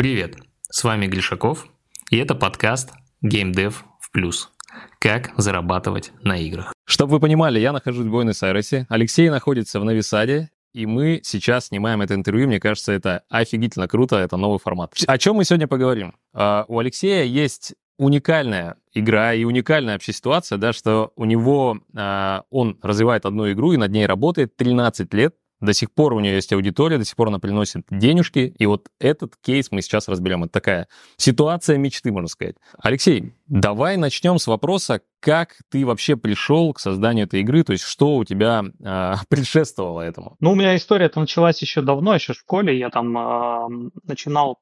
Привет, с вами Гришаков, и это подкаст Game Dev в плюс. Как зарабатывать на играх. Чтобы вы понимали, я нахожусь в Буэнос-Айресе, Алексей находится в Новисаде, и мы сейчас снимаем это интервью. Мне кажется, это офигительно круто, это новый формат. О чем мы сегодня поговорим? Uh, у Алексея есть уникальная игра и уникальная вообще ситуация, да, что у него, uh, он развивает одну игру и над ней работает 13 лет, до сих пор у нее есть аудитория, до сих пор она приносит денежки, и вот этот кейс мы сейчас разберем. Это такая ситуация мечты, можно сказать. Алексей, давай начнем с вопроса, как ты вообще пришел к созданию этой игры, то есть что у тебя э, предшествовало этому? Ну, у меня история-то началась еще давно, еще в школе. Я там э, начинал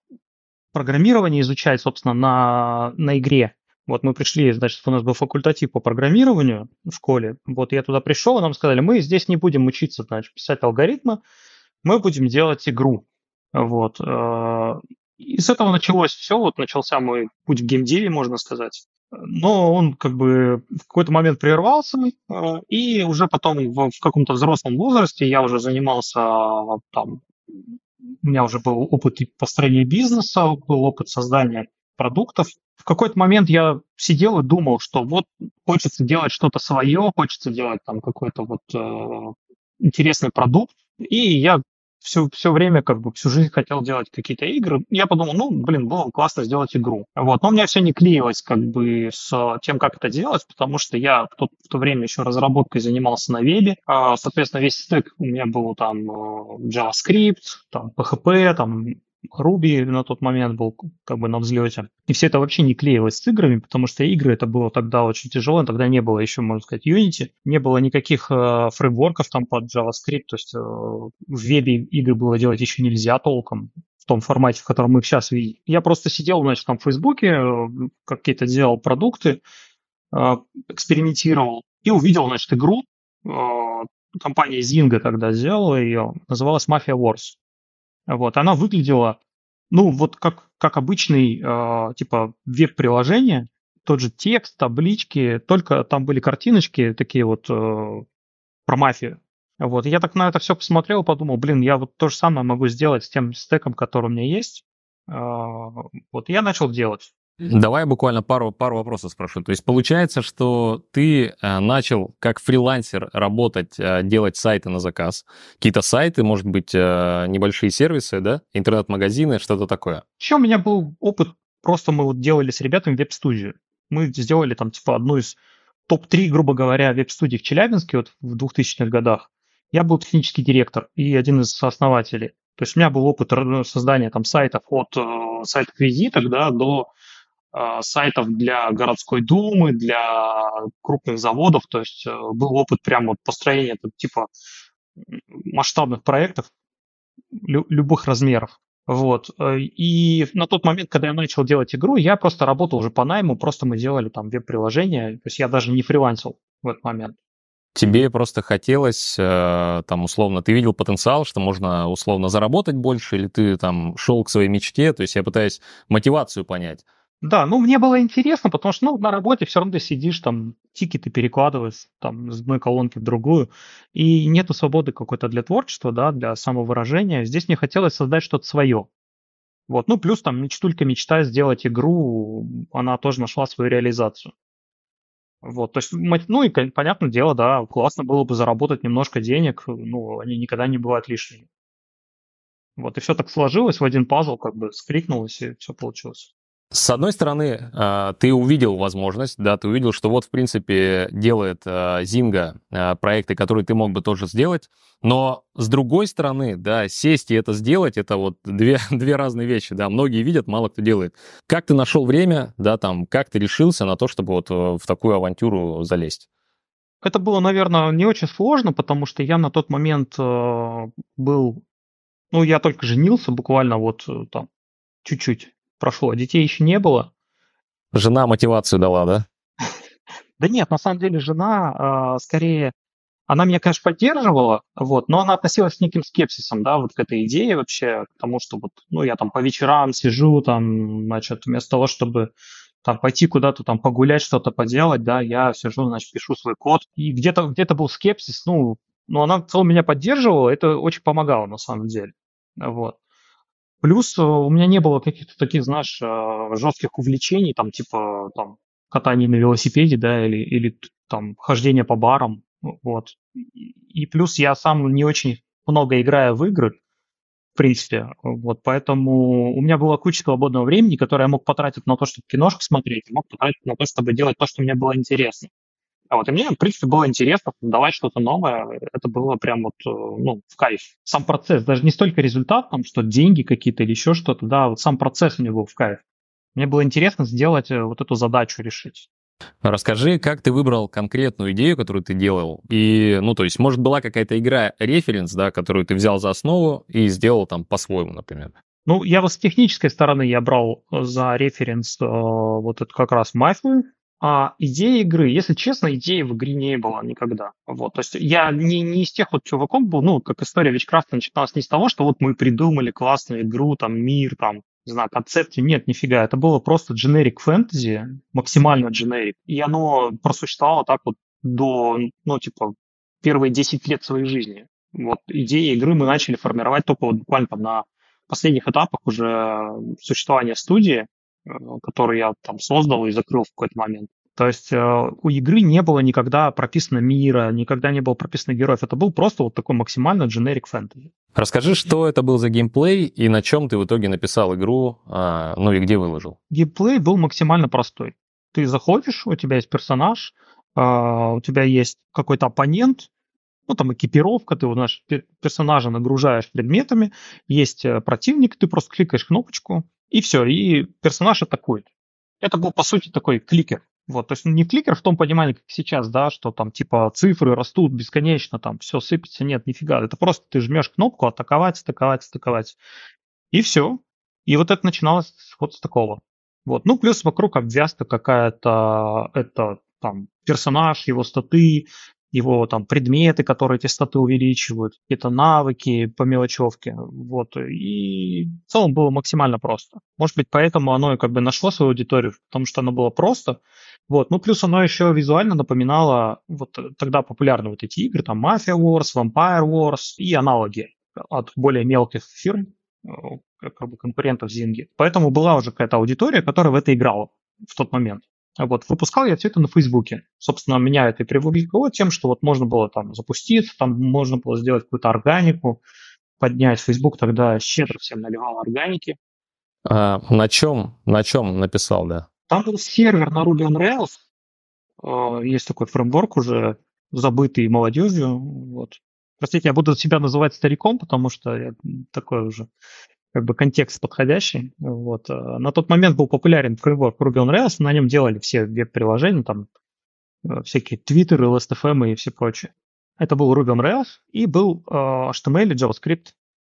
программирование изучать, собственно, на, на игре. Вот мы пришли, значит, у нас был факультатив по программированию в школе. Вот я туда пришел, и нам сказали, мы здесь не будем учиться, значит, писать алгоритмы, мы будем делать игру. Вот. Э, и с этого началось все, вот начался мой путь в геймдеве, можно сказать. Но он как бы в какой-то момент прервался, э, и уже потом в, в каком-то взрослом возрасте я уже занимался там, у меня уже был опыт построения бизнеса, был опыт создания продуктов, в какой-то момент я сидел и думал, что вот хочется делать что-то свое, хочется делать там какой-то вот э, интересный продукт, и я все, все время, как бы, всю жизнь хотел делать какие-то игры. Я подумал, ну, блин, было бы классно сделать игру. Вот. Но у меня все не клеилось, как бы, с тем, как это делать, потому что я в то, в то время еще разработкой занимался на вебе. А, соответственно, весь стек у меня был там э, JavaScript, там PHP, там Руби на тот момент был как бы на взлете. И все это вообще не клеилось с играми, потому что игры это было тогда очень тяжело, тогда не было еще, можно сказать, Unity, не было никаких э, фреймворков там под JavaScript, то есть э, в вебе игры было делать еще нельзя толком в том формате, в котором мы их сейчас видим. Я просто сидел, значит, там в Фейсбуке, э, какие-то делал продукты, э, экспериментировал и увидел, значит, игру, э, компания Zynga тогда сделала ее, называлась Mafia Wars. Вот, она выглядела, ну, вот как, как обычный, э, типа, веб-приложение, тот же текст, таблички, только там были картиночки такие вот э, про мафию. Вот, я так на это все посмотрел, подумал, блин, я вот то же самое могу сделать с тем стеком, который у меня есть. Э, вот, я начал делать. Давай буквально пару, пару вопросов спрошу. То есть получается, что ты э, начал как фрилансер работать, э, делать сайты на заказ. Какие-то сайты, может быть, э, небольшие сервисы, да? Интернет-магазины, что-то такое. Еще у меня был опыт, просто мы вот делали с ребятами веб-студию. Мы сделали там типа одну из топ-3, грубо говоря, веб-студий в Челябинске вот в 2000-х годах. Я был технический директор и один из основателей. То есть у меня был опыт создания там сайтов от э, сайтов визиток да, до сайтов для городской думы, для крупных заводов. То есть э, был опыт прямо вот построения типа масштабных проектов любых размеров. Вот. Э, и на тот момент, когда я начал делать игру, я просто работал уже по найму, просто мы делали там веб-приложение. То есть я даже не фрилансил в этот момент. Тебе просто хотелось, там, условно, ты видел потенциал, что можно, условно, заработать больше, или ты там шел к своей мечте, то есть я пытаюсь мотивацию понять. Да, ну мне было интересно, потому что ну, на работе все равно ты сидишь, там тикеты перекладываешь там, с одной колонки в другую, и нету свободы какой-то для творчества, да, для самовыражения. Здесь мне хотелось создать что-то свое. Вот, ну плюс там мечтулька мечта сделать игру, она тоже нашла свою реализацию. Вот, то есть, ну и, понятное дело, да, классно было бы заработать немножко денег, ну, они никогда не бывают лишними. Вот, и все так сложилось в один пазл, как бы скрикнулось, и все получилось. С одной стороны, а, ты увидел возможность, да, ты увидел, что вот, в принципе, делает Зинга а, проекты, которые ты мог бы тоже сделать, но с другой стороны, да, сесть и это сделать, это вот две, две разные вещи, да, многие видят, мало кто делает. Как ты нашел время, да, там, как ты решился на то, чтобы вот э, в такую авантюру залезть? Это было, наверное, не очень сложно, потому что я на тот момент э, был, ну, я только женился, буквально вот э, там чуть-чуть прошло. Детей еще не было. Жена мотивацию дала, да? Да нет, на самом деле жена э, скорее, она меня, конечно, поддерживала, вот, но она относилась с неким скепсисом, да, вот к этой идее вообще, к тому, что вот, ну, я там по вечерам сижу, там, значит, вместо того, чтобы там пойти куда-то там погулять, что-то поделать, да, я сижу, значит, пишу свой код. И где-то где был скепсис, ну, но она в целом меня поддерживала, это очень помогало на самом деле. Вот. Плюс у меня не было каких-то таких, знаешь, жестких увлечений, там, типа, там, катание на велосипеде, да, или, или там хождение по барам, вот. И плюс я сам не очень много играю в игры, в принципе, вот, поэтому у меня была куча свободного времени, которое я мог потратить на то, чтобы киношку смотреть, мог потратить на то, чтобы делать то, что мне было интересно. А вот и мне, в принципе, было интересно давать что-то новое. Это было прям вот, э, ну, в кайф. Сам процесс, даже не столько результат, там, что деньги какие-то или еще что-то, да, вот сам процесс мне был в кайф. Мне было интересно сделать э, вот эту задачу решить. Расскажи, как ты выбрал конкретную идею, которую ты делал, и, ну, то есть, может, была какая-то игра референс, да, которую ты взял за основу и сделал там по-своему, например? Ну, я вот с технической стороны я брал за референс э, вот это как раз мафию, а идея игры, если честно, идеи в игре не было никогда. Вот, то есть я не, не из тех вот чуваков был, ну, как история Вичкрафта начиналась не с того, что вот мы придумали классную игру, там, мир, там, не знаю, концепте нет, нифига. Это было просто generic фэнтези, максимально generic. И оно просуществовало так вот до, ну, типа, первые 10 лет своей жизни. Вот идеи игры мы начали формировать только вот буквально там на последних этапах уже существования студии, э, которую я там создал и закрыл в какой-то момент. То есть э, у игры не было никогда прописано мира, никогда не было прописано героев. Это был просто вот такой максимально generic фэнтези. Расскажи, что это был за геймплей и на чем ты в итоге написал игру, а, ну и где выложил? Геймплей был максимально простой. Ты заходишь, у тебя есть персонаж, а, у тебя есть какой-то оппонент, ну, там экипировка, ты наш персонажа нагружаешь предметами, есть э, противник, ты просто кликаешь кнопочку, и все, и персонаж атакует. Это был, по сути, такой кликер. Вот, то есть не кликер в том понимании, как сейчас, да, что там типа цифры растут бесконечно, там все сыпется, нет, нифига. Это просто ты жмешь кнопку атаковать, атаковать, атаковать. И все. И вот это начиналось вот с такого. Вот. Ну, плюс вокруг обвязка какая-то, это там персонаж, его статы, его там предметы, которые эти статы увеличивают, какие-то навыки по мелочевке, вот, и в целом было максимально просто. Может быть, поэтому оно и как бы нашло свою аудиторию, потому что оно было просто, вот, ну плюс оно еще визуально напоминало вот тогда популярные вот эти игры, там Mafia Wars, Vampire Wars и аналоги от более мелких фирм, э, как бы конкурентов Зинги. Поэтому была уже какая-то аудитория, которая в это играла в тот момент. Вот, выпускал я все это на Фейсбуке. Собственно, меня это и привлекло тем, что вот можно было там запуститься, там можно было сделать какую-то органику, поднять. Фейсбук тогда щедро всем наливал органики. А, на чем, на чем написал, да? Там был сервер на Ruby on Rails. А, есть такой фреймворк уже забытый молодежью. Вот. Простите, я буду себя называть стариком, потому что я такой уже как бы контекст подходящий. Вот. Э, на тот момент был популярен фреймворк Ruby on Rails, на нем делали все веб-приложения, там э, всякие Twitter, LSTFM и все прочее. Это был Ruby on Rails и был э, HTML и JavaScript.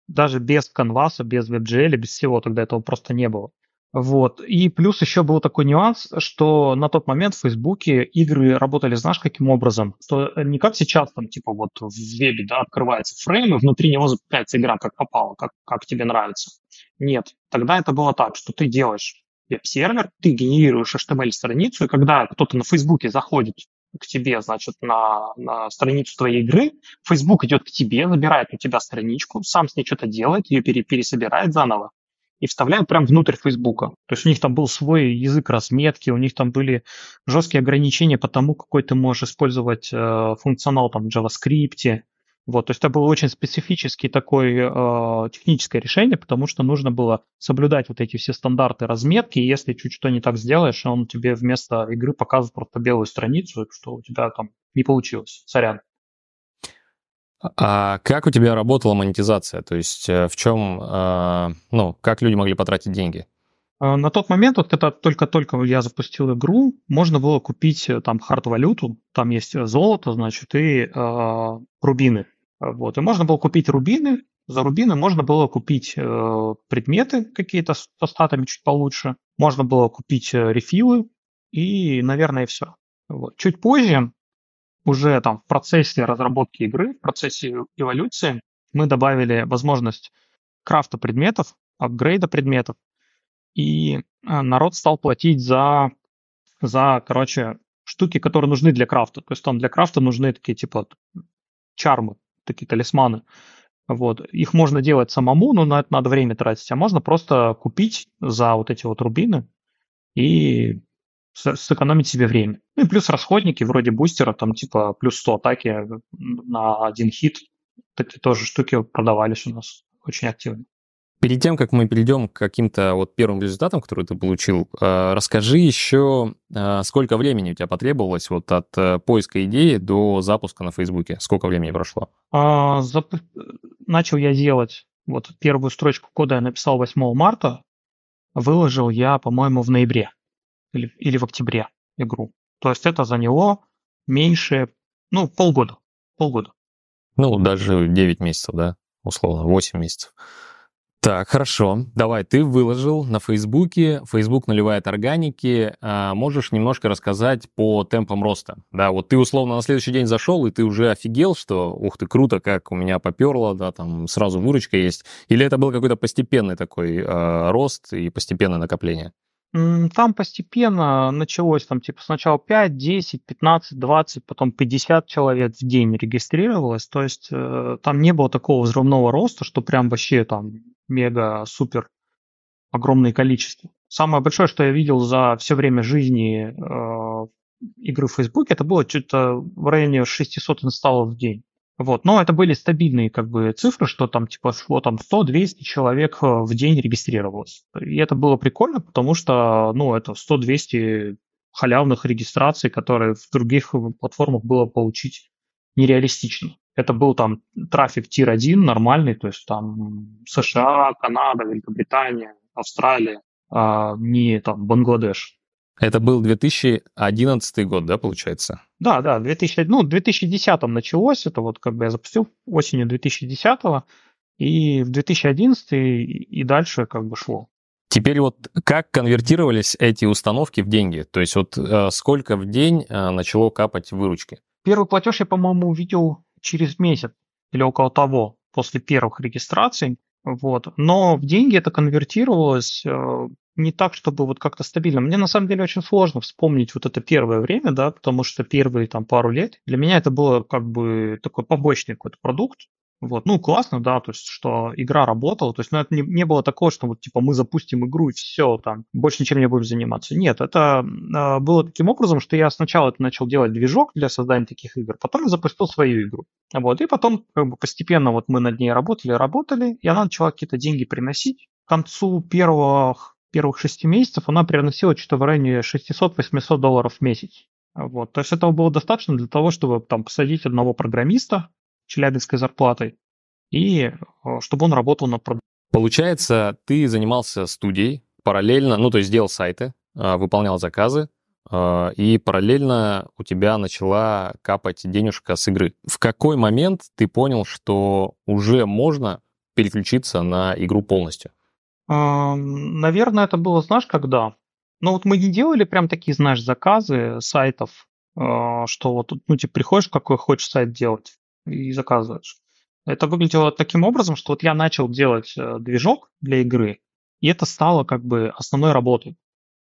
Даже без Canvas, без WebGL, без всего тогда этого просто не было. Вот. И плюс еще был такой нюанс, что на тот момент в Фейсбуке игры работали, знаешь, каким образом? Что не как сейчас, там, типа, вот в вебе, да, открывается фрейм, и внутри него запускается игра, как попало, как, как тебе нравится. Нет. Тогда это было так, что ты делаешь веб-сервер, ты генерируешь HTML-страницу, и когда кто-то на Фейсбуке заходит к тебе, значит, на, на страницу твоей игры, Facebook идет к тебе, забирает у тебя страничку, сам с ней что-то делает, ее пере, пересобирает заново, и вставляют прямо внутрь Фейсбука. То есть у них там был свой язык разметки, у них там были жесткие ограничения по тому, какой ты можешь использовать э, функционал там в JavaScript. Вот, то есть это было очень специфический такой э, техническое решение, потому что нужно было соблюдать вот эти все стандарты разметки, и если чуть что не так сделаешь, он тебе вместо игры показывает просто белую страницу, что у тебя там не получилось. Сорян. А как у тебя работала монетизация? То есть э, в чем, э, ну, как люди могли потратить деньги? А, на тот момент, вот это только-только я запустил игру, можно было купить э, там хард-валюту, там есть золото, значит, и э, рубины. Вот, и можно было купить рубины, за рубины можно было купить э, предметы какие-то с статами чуть получше, можно было купить рефилы, и, наверное, все. Вот. Чуть позже уже там в процессе разработки игры, в процессе эволюции мы добавили возможность крафта предметов, апгрейда предметов, и а, народ стал платить за, за, короче, штуки, которые нужны для крафта. То есть там для крафта нужны такие типа чармы, такие талисманы. Вот. Их можно делать самому, но на это надо время тратить, а можно просто купить за вот эти вот рубины и сэкономить себе время. Ну и плюс расходники вроде бустера, там типа плюс 100 атаки на один хит. Такие тоже штуки продавались у нас очень активно. Перед тем, как мы перейдем к каким-то вот первым результатам, которые ты получил, э, расскажи еще, э, сколько времени у тебя потребовалось вот от э, поиска идеи до запуска на Фейсбуке? Сколько времени прошло? А, зап... Начал я делать вот первую строчку кода я написал 8 марта, выложил я, по-моему, в ноябре или, или в октябре игру. То есть это заняло меньше, ну, полгода. Полгода. Ну, даже 9 месяцев, да, условно, 8 месяцев. Так, хорошо. Давай, ты выложил на Фейсбуке, Фейсбук наливает органики. А можешь немножко рассказать по темпам роста? Да, вот ты условно на следующий день зашел, и ты уже офигел, что, ух ты, круто, как у меня поперло, да, там сразу выручка есть. Или это был какой-то постепенный такой э, рост и постепенное накопление? Там постепенно началось, там, типа, сначала 5, 10, 15, 20, потом 50 человек в день регистрировалось. То есть э, там не было такого взрывного роста, что прям вообще там мега-супер огромное количество. Самое большое, что я видел за все время жизни э, игры в Facebook, это было что-то в районе 600 инсталлов в день. Вот. Но это были стабильные как бы цифры, что там типа шло там 100-200 человек э, в день регистрировалось. И это было прикольно, потому что, ну, это 100-200 халявных регистраций, которые в других платформах было получить нереалистично. Это был там трафик тир-1 нормальный, то есть там США, Канада, Великобритания, Австралия, а не там Бангладеш. Это был 2011 год, да, получается? Да, да, 2000, ну, в 2010 началось, это вот как бы я запустил осенью 2010 и в 2011 и дальше как бы шло. Теперь вот как конвертировались эти установки в деньги? То есть вот э, сколько в день э, начало капать выручки? Первый платеж я, по-моему, увидел через месяц или около того, после первых регистраций. Вот. Но в деньги это конвертировалось э, не так, чтобы вот как-то стабильно. Мне на самом деле очень сложно вспомнить вот это первое время, да, потому что первые там пару лет для меня это было как бы такой побочный какой-то продукт, вот, ну, классно, да, то есть, что игра работала, то есть, ну, это не, не было такого, что вот, типа, мы запустим игру и все, там, больше ничем не будем заниматься. Нет, это э, было таким образом, что я сначала это начал делать движок для создания таких игр, потом запустил свою игру. Вот, и потом, как бы, постепенно вот мы над ней работали, работали, и она начала какие-то деньги приносить. К концу первых, первых шести месяцев она приносила что-то в районе 600-800 долларов в месяц. Вот, то есть этого было достаточно для того, чтобы там посадить одного программиста, челябинской зарплатой, и э, чтобы он работал на продукте. Получается, ты занимался студией параллельно, ну, то есть делал сайты, а, выполнял заказы, а, и параллельно у тебя начала капать денежка с игры. В какой момент ты понял, что уже можно переключиться на игру полностью? Наверное, это было, знаешь, когда? Ну вот мы не делали прям такие, знаешь, заказы сайтов, а, что вот, ну, типа, приходишь, какой хочешь сайт делать и заказываешь. Это выглядело таким образом, что вот я начал делать э, движок для игры, и это стало как бы основной работой,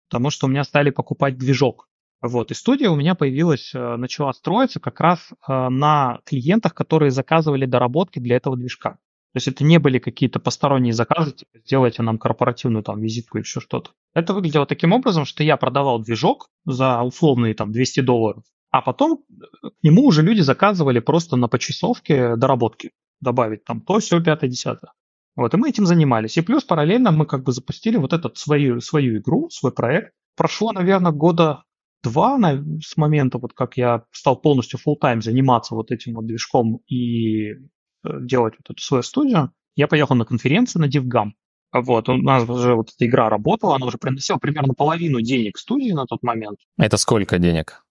потому что у меня стали покупать движок. Вот, и студия у меня появилась, э, начала строиться как раз э, на клиентах, которые заказывали доработки для этого движка. То есть это не были какие-то посторонние заказы, типа сделайте нам корпоративную там визитку или еще что-то. Это выглядело таким образом, что я продавал движок за условные там 200 долларов, а потом э, к нему уже люди заказывали просто на почасовке доработки. Добавить там то, все, пятое, десятое. Вот, и мы этим занимались. И плюс параллельно мы как бы запустили вот этот свою, свою игру, свой проект. Прошло, наверное, года два на, с момента, вот как я стал полностью full time заниматься вот этим вот движком и делать вот эту свою студию. Я поехал на конференцию на DivGam. Вот, у нас уже вот эта игра работала, она уже приносила примерно половину денег студии на тот момент. Это сколько денег?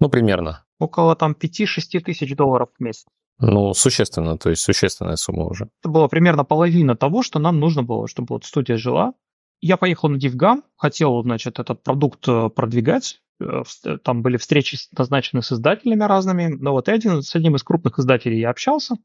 Ну, примерно. Около там 5-6 тысяч долларов в месяц. Ну, существенно, то есть существенная сумма уже. Это было примерно половина того, что нам нужно было, чтобы вот студия жила. Я поехал на DivGam, хотел, значит, этот продукт э, продвигать. Э, там были встречи назначены с издателями разными. Но вот один, с одним из крупных издателей я общался.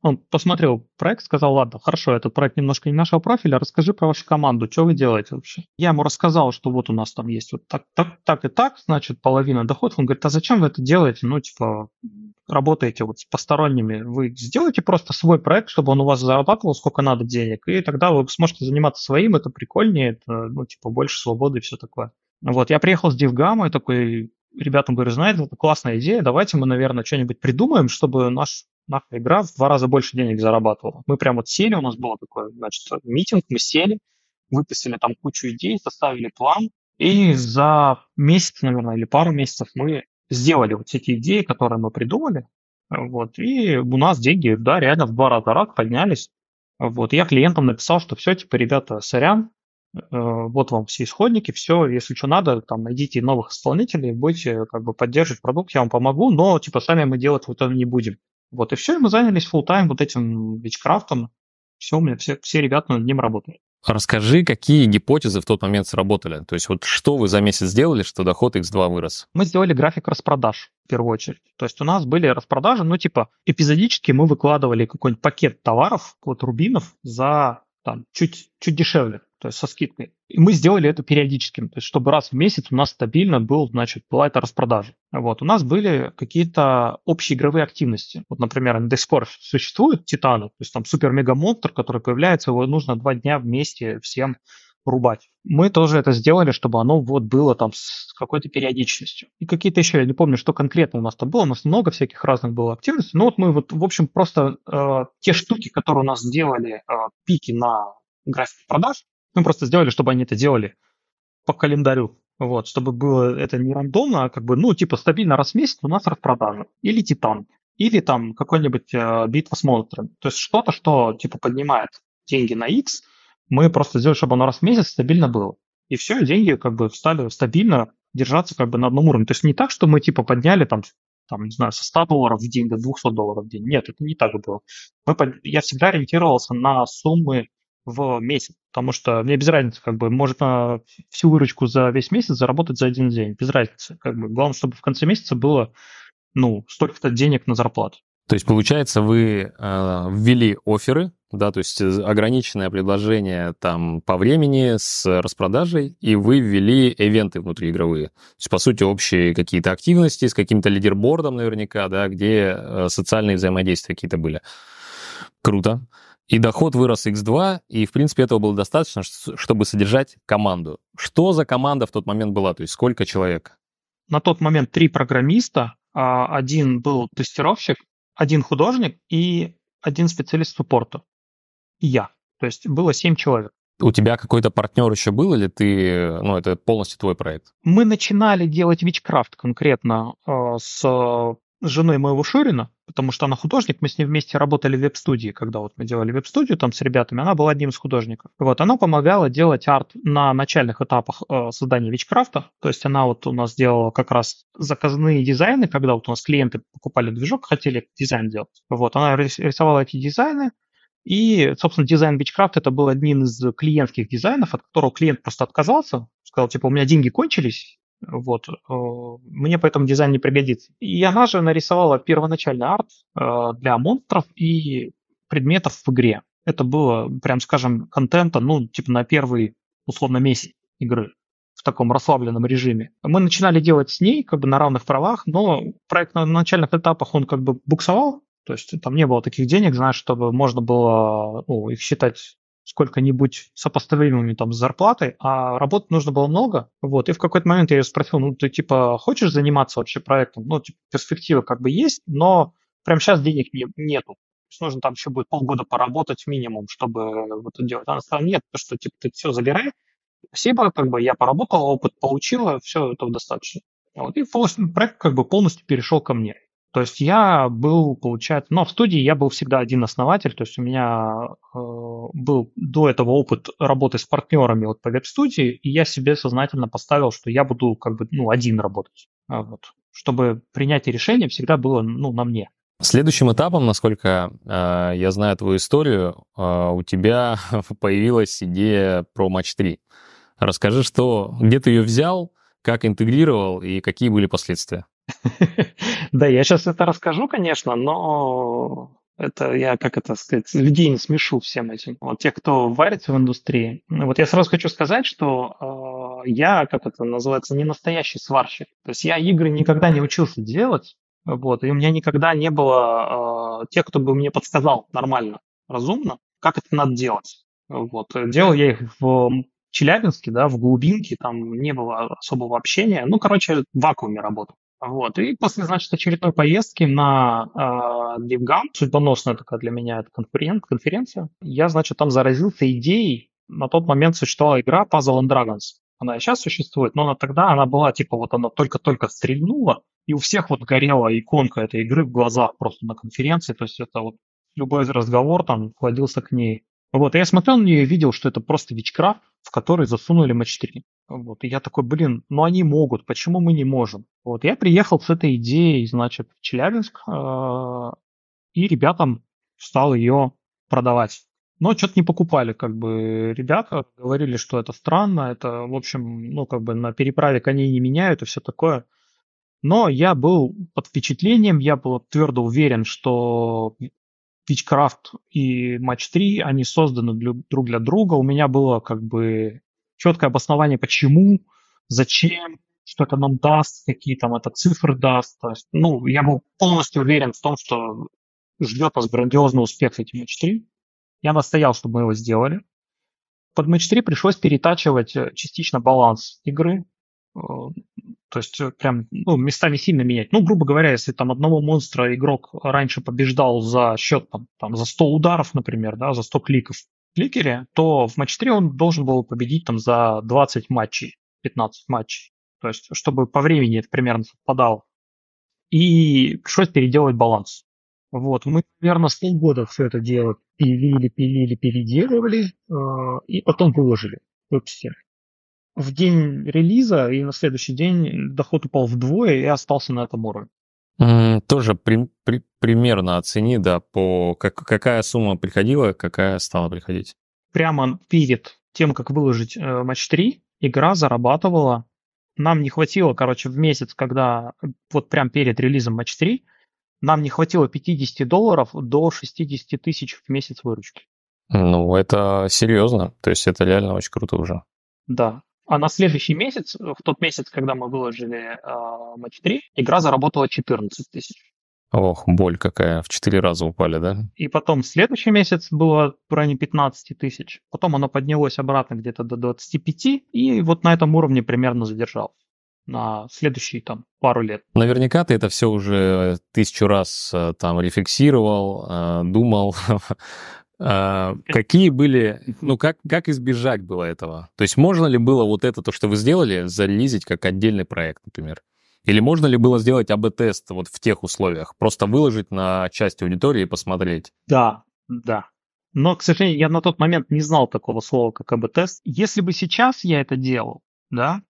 Он посмотрел проект, сказал, ладно, хорошо, этот проект немножко не нашего профиля, расскажи про вашу команду, что вы делаете вообще? Я ему рассказал, что вот у нас там есть вот так, так, так и так, значит, половина доходов. Он говорит, а зачем вы это делаете? Ну, типа, работаете вот с посторонними, вы сделайте просто свой проект, чтобы он у вас зарабатывал сколько надо денег, и тогда вы сможете заниматься своим, это прикольнее, это, ну, типа, больше свободы и все такое. Вот, я приехал с и такой ребятам говорю, знаете, это классная идея, давайте мы, наверное, что-нибудь придумаем, чтобы наш, наша игра в два раза больше денег зарабатывала. Мы прям вот сели, у нас был такой, значит, митинг, мы сели, выпустили там кучу идей, составили план, и за месяц, наверное, или пару месяцев мы сделали вот эти идеи, которые мы придумали, вот, и у нас деньги, да, реально в два раза раз поднялись. Вот, я клиентам написал, что все, типа, ребята, сорян, вот вам все исходники, все, если что надо, там, найдите новых исполнителей, будете, как бы, поддерживать продукт, я вам помогу, но, типа, сами мы делать вот это не будем. Вот, и все, и мы занялись full тайм вот этим вичкрафтом, все, у меня все, все ребята над ним работают. Расскажи, какие гипотезы в тот момент сработали? То есть вот что вы за месяц сделали, что доход X2 вырос? Мы сделали график распродаж в первую очередь. То есть у нас были распродажи, ну типа эпизодически мы выкладывали какой-нибудь пакет товаров, вот рубинов за там чуть, чуть дешевле то есть со скидкой. И мы сделали это периодическим, то есть чтобы раз в месяц у нас стабильно был, значит, была эта распродажа. Вот, у нас были какие-то общие игровые активности. Вот, например, пор существует Титаны, то есть там супер-мега-монстр, который появляется, его нужно два дня вместе всем рубать. Мы тоже это сделали, чтобы оно вот было там с какой-то периодичностью. И какие-то еще, я не помню, что конкретно у нас там было, у нас много всяких разных было активностей. Но вот мы вот, в общем, просто э, те штуки, которые у нас сделали э, пики на график продаж, мы просто сделали, чтобы они это делали по календарю. Вот, чтобы было это не рандомно, а как бы, ну, типа, стабильно раз в месяц у нас распродажа. Или Титан. Или там какой-нибудь э, битва с монстрами. То есть что-то, что, типа, поднимает деньги на X, мы просто сделали, чтобы оно раз в месяц стабильно было. И все, деньги как бы стали стабильно держаться как бы на одном уровне. То есть не так, что мы типа подняли там, там не знаю, со 100 долларов в день до 200 долларов в день. Нет, это не так было. Мы, я всегда ориентировался на суммы в месяц, потому что мне без разницы, как бы, можно всю выручку за весь месяц заработать за один день, без разницы, как бы, главное, чтобы в конце месяца было, ну, столько-то денег на зарплату. То есть, получается, вы э, ввели оферы, да, то есть ограниченное предложение там по времени с распродажей, и вы ввели ивенты внутриигровые. То есть, по сути, общие какие-то активности с каким-то лидербордом наверняка, да, где э, социальные взаимодействия какие-то были. Круто. И доход вырос x2, и, в принципе, этого было достаточно, чтобы содержать команду. Что за команда в тот момент была? То есть сколько человек? На тот момент три программиста, а, один был тестировщик, один художник и один специалист суппорта. И я. То есть было семь человек. У тебя какой-то партнер еще был, или ты, ну, это полностью твой проект? Мы начинали делать Witchcraft конкретно э, с женой моего Шурина, потому что она художник, мы с ней вместе работали в веб-студии, когда вот мы делали веб-студию там с ребятами, она была одним из художников. Вот, она помогала делать арт на начальных этапах э, создания Вичкрафта, то есть она вот у нас делала как раз заказные дизайны, когда вот у нас клиенты покупали движок, хотели дизайн делать. Вот, она рисовала эти дизайны, и, собственно, дизайн Witchcraft это был один из клиентских дизайнов, от которого клиент просто отказался, сказал, типа, у меня деньги кончились, вот. Э, мне поэтому дизайн не пригодится. И она же нарисовала первоначальный арт э, для монстров и предметов в игре. Это было, прям скажем, контента, ну, типа на первый, условно, месяц игры в таком расслабленном режиме. Мы начинали делать с ней как бы на равных правах, но проект на начальных этапах он как бы буксовал, то есть там не было таких денег, знаешь, чтобы можно было ну, их считать сколько-нибудь сопоставимыми там с зарплатой, а работать нужно было много. Вот, и в какой-то момент я ее спросил, ну, ты типа хочешь заниматься вообще проектом? Ну, типа, перспектива как бы есть, но прямо сейчас денег не, нету. То есть нужно там еще будет полгода поработать минимум, чтобы вот это делать. Она сказала, нет, то что типа ты все забирай, спасибо, как бы я поработала, опыт получила, все этого достаточно. Вот, и проект как бы полностью перешел ко мне. То есть я был, получается, но в студии я был всегда один основатель, то есть у меня э, был до этого опыт работы с партнерами вот по веб-студии, и я себе сознательно поставил, что я буду как бы ну, один работать. А вот. Чтобы принятие решения всегда было ну, на мне. Следующим этапом, насколько э, я знаю твою историю, э, у тебя появилась идея про матч 3. Расскажи, что, где ты ее взял, как интегрировал и какие были последствия? Да, я сейчас это расскажу, конечно, но это я, как это сказать, людей не смешу всем этим. Вот те, кто варится в индустрии. Вот я сразу хочу сказать, что э, я, как это называется, не настоящий сварщик. То есть я игры никогда не учился делать. Вот, и у меня никогда не было э, тех, кто бы мне подсказал нормально, разумно, как это надо делать. Вот, делал я их в Челябинске, да, в глубинке, там не было особого общения. Ну, короче, в вакууме работал. Вот. И после, значит, очередной поездки на э, DevGam, судьбоносная такая для меня конферен- конференция, я, значит, там заразился идеей. На тот момент существовала игра Puzzle and Dragons. Она и сейчас существует, но она тогда она была, типа, вот она только-только стрельнула, и у всех вот горела иконка этой игры в глазах просто на конференции. То есть это вот любой разговор там входился к ней. Вот, я смотрел на нее и видел, что это просто Вичкрафт, в который засунули матч 3. Вот, и я такой, блин, ну они могут, почему мы не можем? Вот, я приехал с этой идеей, значит, в Челябинск, э, и ребятам стал ее продавать. Но что-то не покупали, как бы, ребята говорили, что это странно, это, в общем, ну, как бы на переправе коней не меняют и все такое. Но я был под впечатлением, я был твердо уверен, что Witchcraft и Match 3, они созданы для, друг для друга. У меня было как бы четкое обоснование, почему, зачем, что это нам даст, какие там это цифры даст. То есть, ну, я был полностью уверен в том, что ждет нас грандиозный успех эти Match 3. Я настоял, чтобы мы его сделали. Под Match 3 пришлось перетачивать э, частично баланс игры. Э, то есть э, прям ну, местами сильно менять. Ну, грубо говоря, если там одного монстра игрок раньше побеждал за счет там, там, за 100 ударов, например, да, за 100 кликов кликере, то в матч 3 он должен был победить там за 20 матчей, 15 матчей. То есть, чтобы по времени это примерно совпадало. И пришлось переделать баланс. Вот, мы, наверное, с полгода все это дело пилили, пилили, переделывали, э, и потом выложили в веб-стене в день релиза и на следующий день доход упал вдвое и остался на этом уровне. Тоже при, при, примерно оцени, да, по как, какая сумма приходила, какая стала приходить. Прямо перед тем, как выложить э, матч 3, игра зарабатывала. Нам не хватило, короче, в месяц, когда вот прям перед релизом матч 3, нам не хватило 50 долларов до 60 тысяч в месяц выручки. Ну, это серьезно. То есть это реально очень круто уже. Да. А на следующий месяц, в тот месяц, когда мы выложили э, матч 3, игра заработала 14 тысяч. Ох, боль какая, в 4 раза упали, да? И потом следующий месяц было в районе 15 тысяч. Потом оно поднялось обратно где-то до 25, и вот на этом уровне примерно задержалось на следующие там пару лет. Наверняка ты это все уже тысячу раз э, там рефлексировал, э, думал, А, какие были, ну как, как избежать было этого? То есть можно ли было вот это, то, что вы сделали, зарелизить как отдельный проект, например? Или можно ли было сделать АБ-тест вот в тех условиях? Просто выложить на часть аудитории и посмотреть? Да, да. Но, к сожалению, я на тот момент не знал такого слова, как АБ-тест. Если бы сейчас я это делал, да,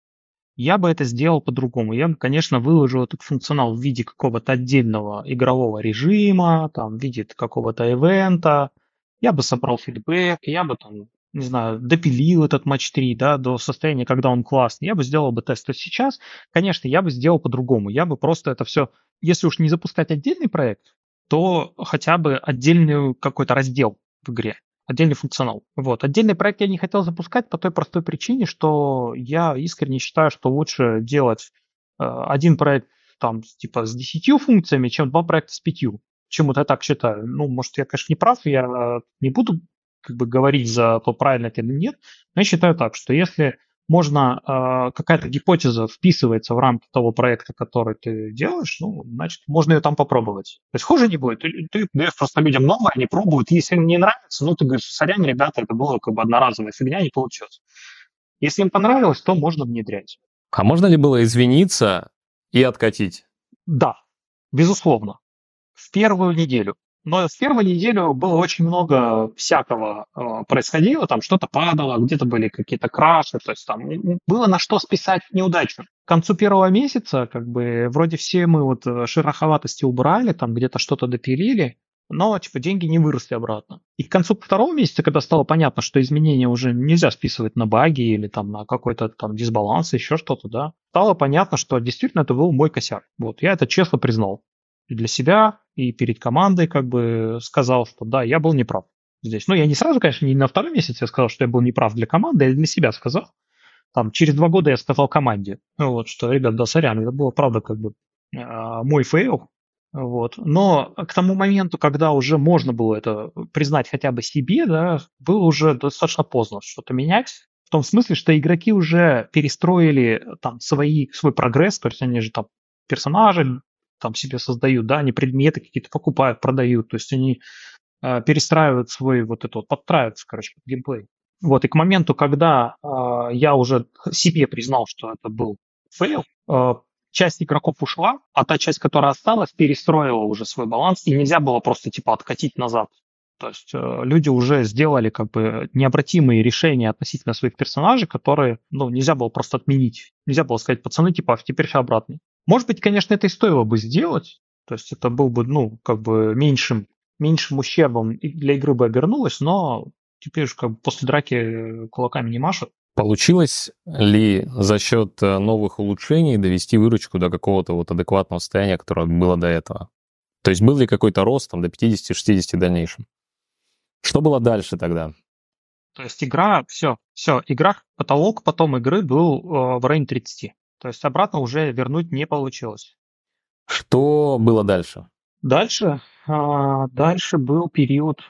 я бы это сделал по-другому. Я бы, конечно, выложил этот функционал в виде какого-то отдельного игрового режима, там, в виде какого-то ивента, я бы собрал фидбэк, я бы там, не знаю, допилил этот матч 3, да, до состояния, когда он классный, я бы сделал бы тест. То есть сейчас, конечно, я бы сделал по-другому. Я бы просто это все, если уж не запускать отдельный проект, то хотя бы отдельный какой-то раздел в игре, отдельный функционал. Вот. Отдельный проект я не хотел запускать по той простой причине, что я искренне считаю, что лучше делать э, один проект там типа с 10 функциями, чем два проекта с пятью. Почему-то я так считаю. Ну, может, я, конечно, не прав, я не буду как бы говорить за то, правильно это или нет, но я считаю так, что если можно, э, какая-то гипотеза вписывается в рамки того проекта, который ты делаешь, ну, значит, можно ее там попробовать. То есть хуже не будет. Ты, ты даешь просто людям новое, они пробуют. Если им не нравится, ну, ты говоришь, сорян, ребята, это было как бы одноразовая фигня, не получилось. Если им понравилось, то можно внедрять. А можно ли было извиниться и откатить? Да, безусловно в первую неделю. Но в первую неделю было очень много всякого э, происходило, там что-то падало, где-то были какие-то краши, то есть там было на что списать неудачу. К концу первого месяца, как бы, вроде все мы вот э, шероховатости убрали, там где-то что-то допилили, но типа деньги не выросли обратно. И к концу второго месяца, когда стало понятно, что изменения уже нельзя списывать на баги или там на какой-то там дисбаланс, еще что-то, да, стало понятно, что действительно это был мой косяк. Вот, я это честно признал для себя, и перед командой как бы сказал, что да, я был неправ здесь. Ну, я не сразу, конечно, не на второй месяц я сказал, что я был неправ для команды, я для себя сказал. Там, через два года я сказал команде, вот, что, ребят, да, сорян, это было, правда, как бы э, мой fail, Вот. Но к тому моменту, когда уже можно было это признать хотя бы себе, да, было уже достаточно поздно что-то менять. В том смысле, что игроки уже перестроили там свои, свой прогресс, то есть они же там персонажи там себе создают, да, они предметы какие-то покупают, продают, то есть они э, перестраивают свой вот это вот, подстраиваются, короче, под геймплей. Вот, и к моменту, когда э, я уже себе признал, что это был fail, э, часть игроков ушла, а та часть, которая осталась, перестроила уже свой баланс, и нельзя было просто типа откатить назад. То есть э, люди уже сделали как бы необратимые решения относительно своих персонажей, которые, ну, нельзя было просто отменить. Нельзя было сказать, пацаны, типа, а теперь все обратно. Может быть, конечно, это и стоило бы сделать, то есть это был бы, ну, как бы меньшим, меньшим ущербом для игры бы обернулось, но теперь уж как бы после драки кулаками не машут. Получилось ли за счет э, новых улучшений довести выручку до какого-то вот адекватного состояния, которое было до этого? То есть был ли какой-то рост там, до 50-60 в дальнейшем? Что было дальше тогда? То есть игра, все, все, игра, потолок потом игры был э, в районе 30. То есть обратно уже вернуть не получилось. Что было дальше? Дальше, э, дальше был период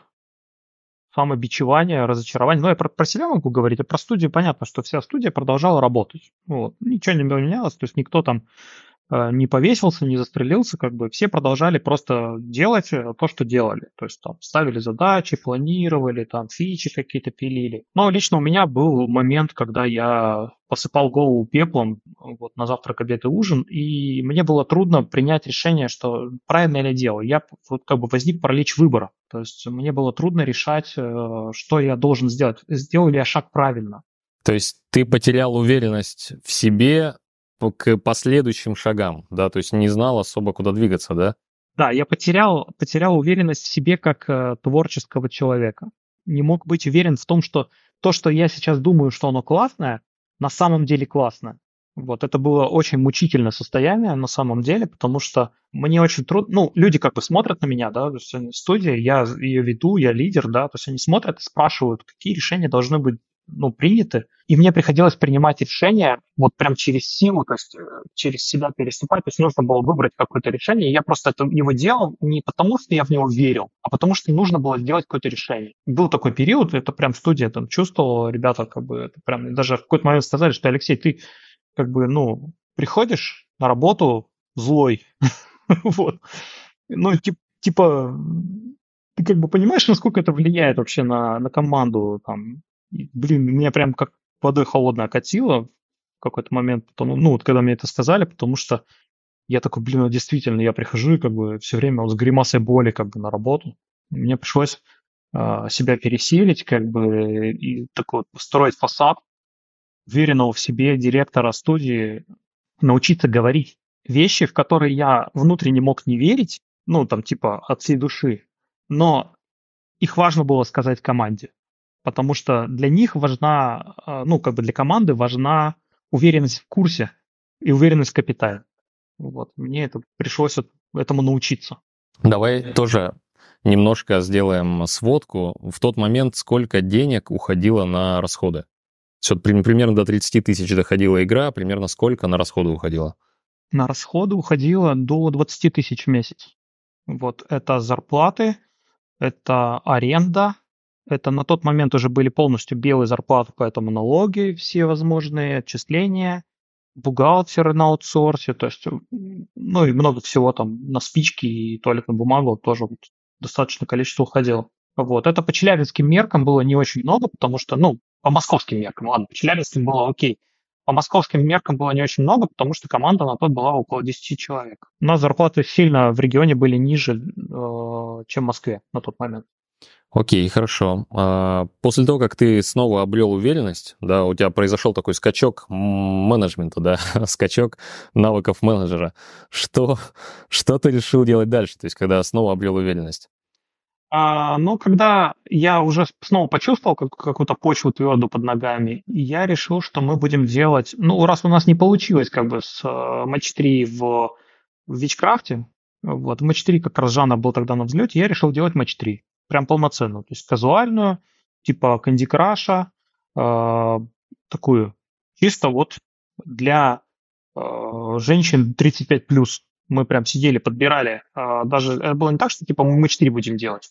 самобичевания, разочарования. Ну, я про, про себя могу говорить, а про студию понятно, что вся студия продолжала работать. Вот. Ничего не менялось, то есть никто там не повесился, не застрелился, как бы все продолжали просто делать э, то, что делали. То есть там ставили задачи, планировали, там фичи какие-то пилили. Но лично у меня был момент, когда я посыпал голову пеплом вот, на завтрак, обед и ужин, и мне было трудно принять решение, что правильно я делаю. Я вот как бы возник паралич выбора. То есть мне было трудно решать, э, что я должен сделать. Сделал ли я шаг правильно. То есть ты потерял уверенность в себе к последующим шагам, да, то есть не знал особо, куда двигаться, да? Да, я потерял, потерял уверенность в себе как э, творческого человека. Не мог быть уверен в том, что то, что я сейчас думаю, что оно классное, на самом деле классно. Вот, это было очень мучительное состояние на самом деле, потому что мне очень трудно, ну, люди как бы смотрят на меня, да, то есть они в я ее веду, я лидер, да, то есть они смотрят и спрашивают, какие решения должны быть ну, приняты, и мне приходилось принимать решения вот прям через силу, то есть э, через себя переступать, то есть нужно было выбрать какое-то решение, и я просто это, его делал не потому, что я в него верил, а потому что нужно было сделать какое-то решение. Был такой период, это прям студия там чувствовала, ребята как бы, это прям даже в какой-то момент сказали, что, Алексей, ты как бы, ну, приходишь на работу злой, вот, ну, типа, ты как бы понимаешь, насколько это влияет вообще на, на команду, там, блин, меня прям как водой холодной окатило в какой-то момент, потому, ну, вот когда мне это сказали, потому что я такой, блин, ну, действительно, я прихожу и как бы все время вот с гримасой боли как бы на работу. Мне пришлось э, себя пересилить, как бы, и такой вот строить фасад уверенного в себе директора студии, научиться говорить вещи, в которые я внутренне мог не верить, ну, там, типа, от всей души, но их важно было сказать команде потому что для них важна, а, ну, как бы для команды важна уверенность в курсе и уверенность в капитале. Вот, мне это пришлось этому научиться. Давай тоже немножко сделаем сводку. В тот момент сколько денег уходило на расходы? Все, примерно до 30 тысяч доходила игра, примерно сколько на расходы уходило? На расходы уходило до 20 тысяч в месяц. Вот это зарплаты, это аренда, это на тот момент уже были полностью белые зарплаты, поэтому налоги, все возможные отчисления, бухгалтеры на аутсорсе, то есть, ну и много всего там на спички и туалетную бумагу тоже вот достаточное количество уходило. Вот, это по челябинским меркам было не очень много, потому что, ну, по московским меркам, ладно, по челябинским было окей. По московским меркам было не очень много, потому что команда на тот была около 10 человек. У нас зарплаты сильно в регионе были ниже, э, чем в Москве на тот момент. Окей, хорошо. А, после того, как ты снова обрел уверенность, да, у тебя произошел такой скачок менеджмента, да, скачок навыков менеджера. Что, что ты решил делать дальше, то есть когда снова обрел уверенность? А, ну, когда я уже снова почувствовал как, какую-то почву твердую под ногами, я решил, что мы будем делать... Ну, раз у нас не получилось как бы с uh, Match 3 в, в Вичкрафте, вот, Match 3 как раз жанр был тогда на взлете, я решил делать Match 3 прям полноценную, то есть казуальную, типа Candy Crush, э, такую, чисто вот для э, женщин 35 плюс. Мы прям сидели, подбирали. А, даже это было не так, что типа мы четыре будем делать.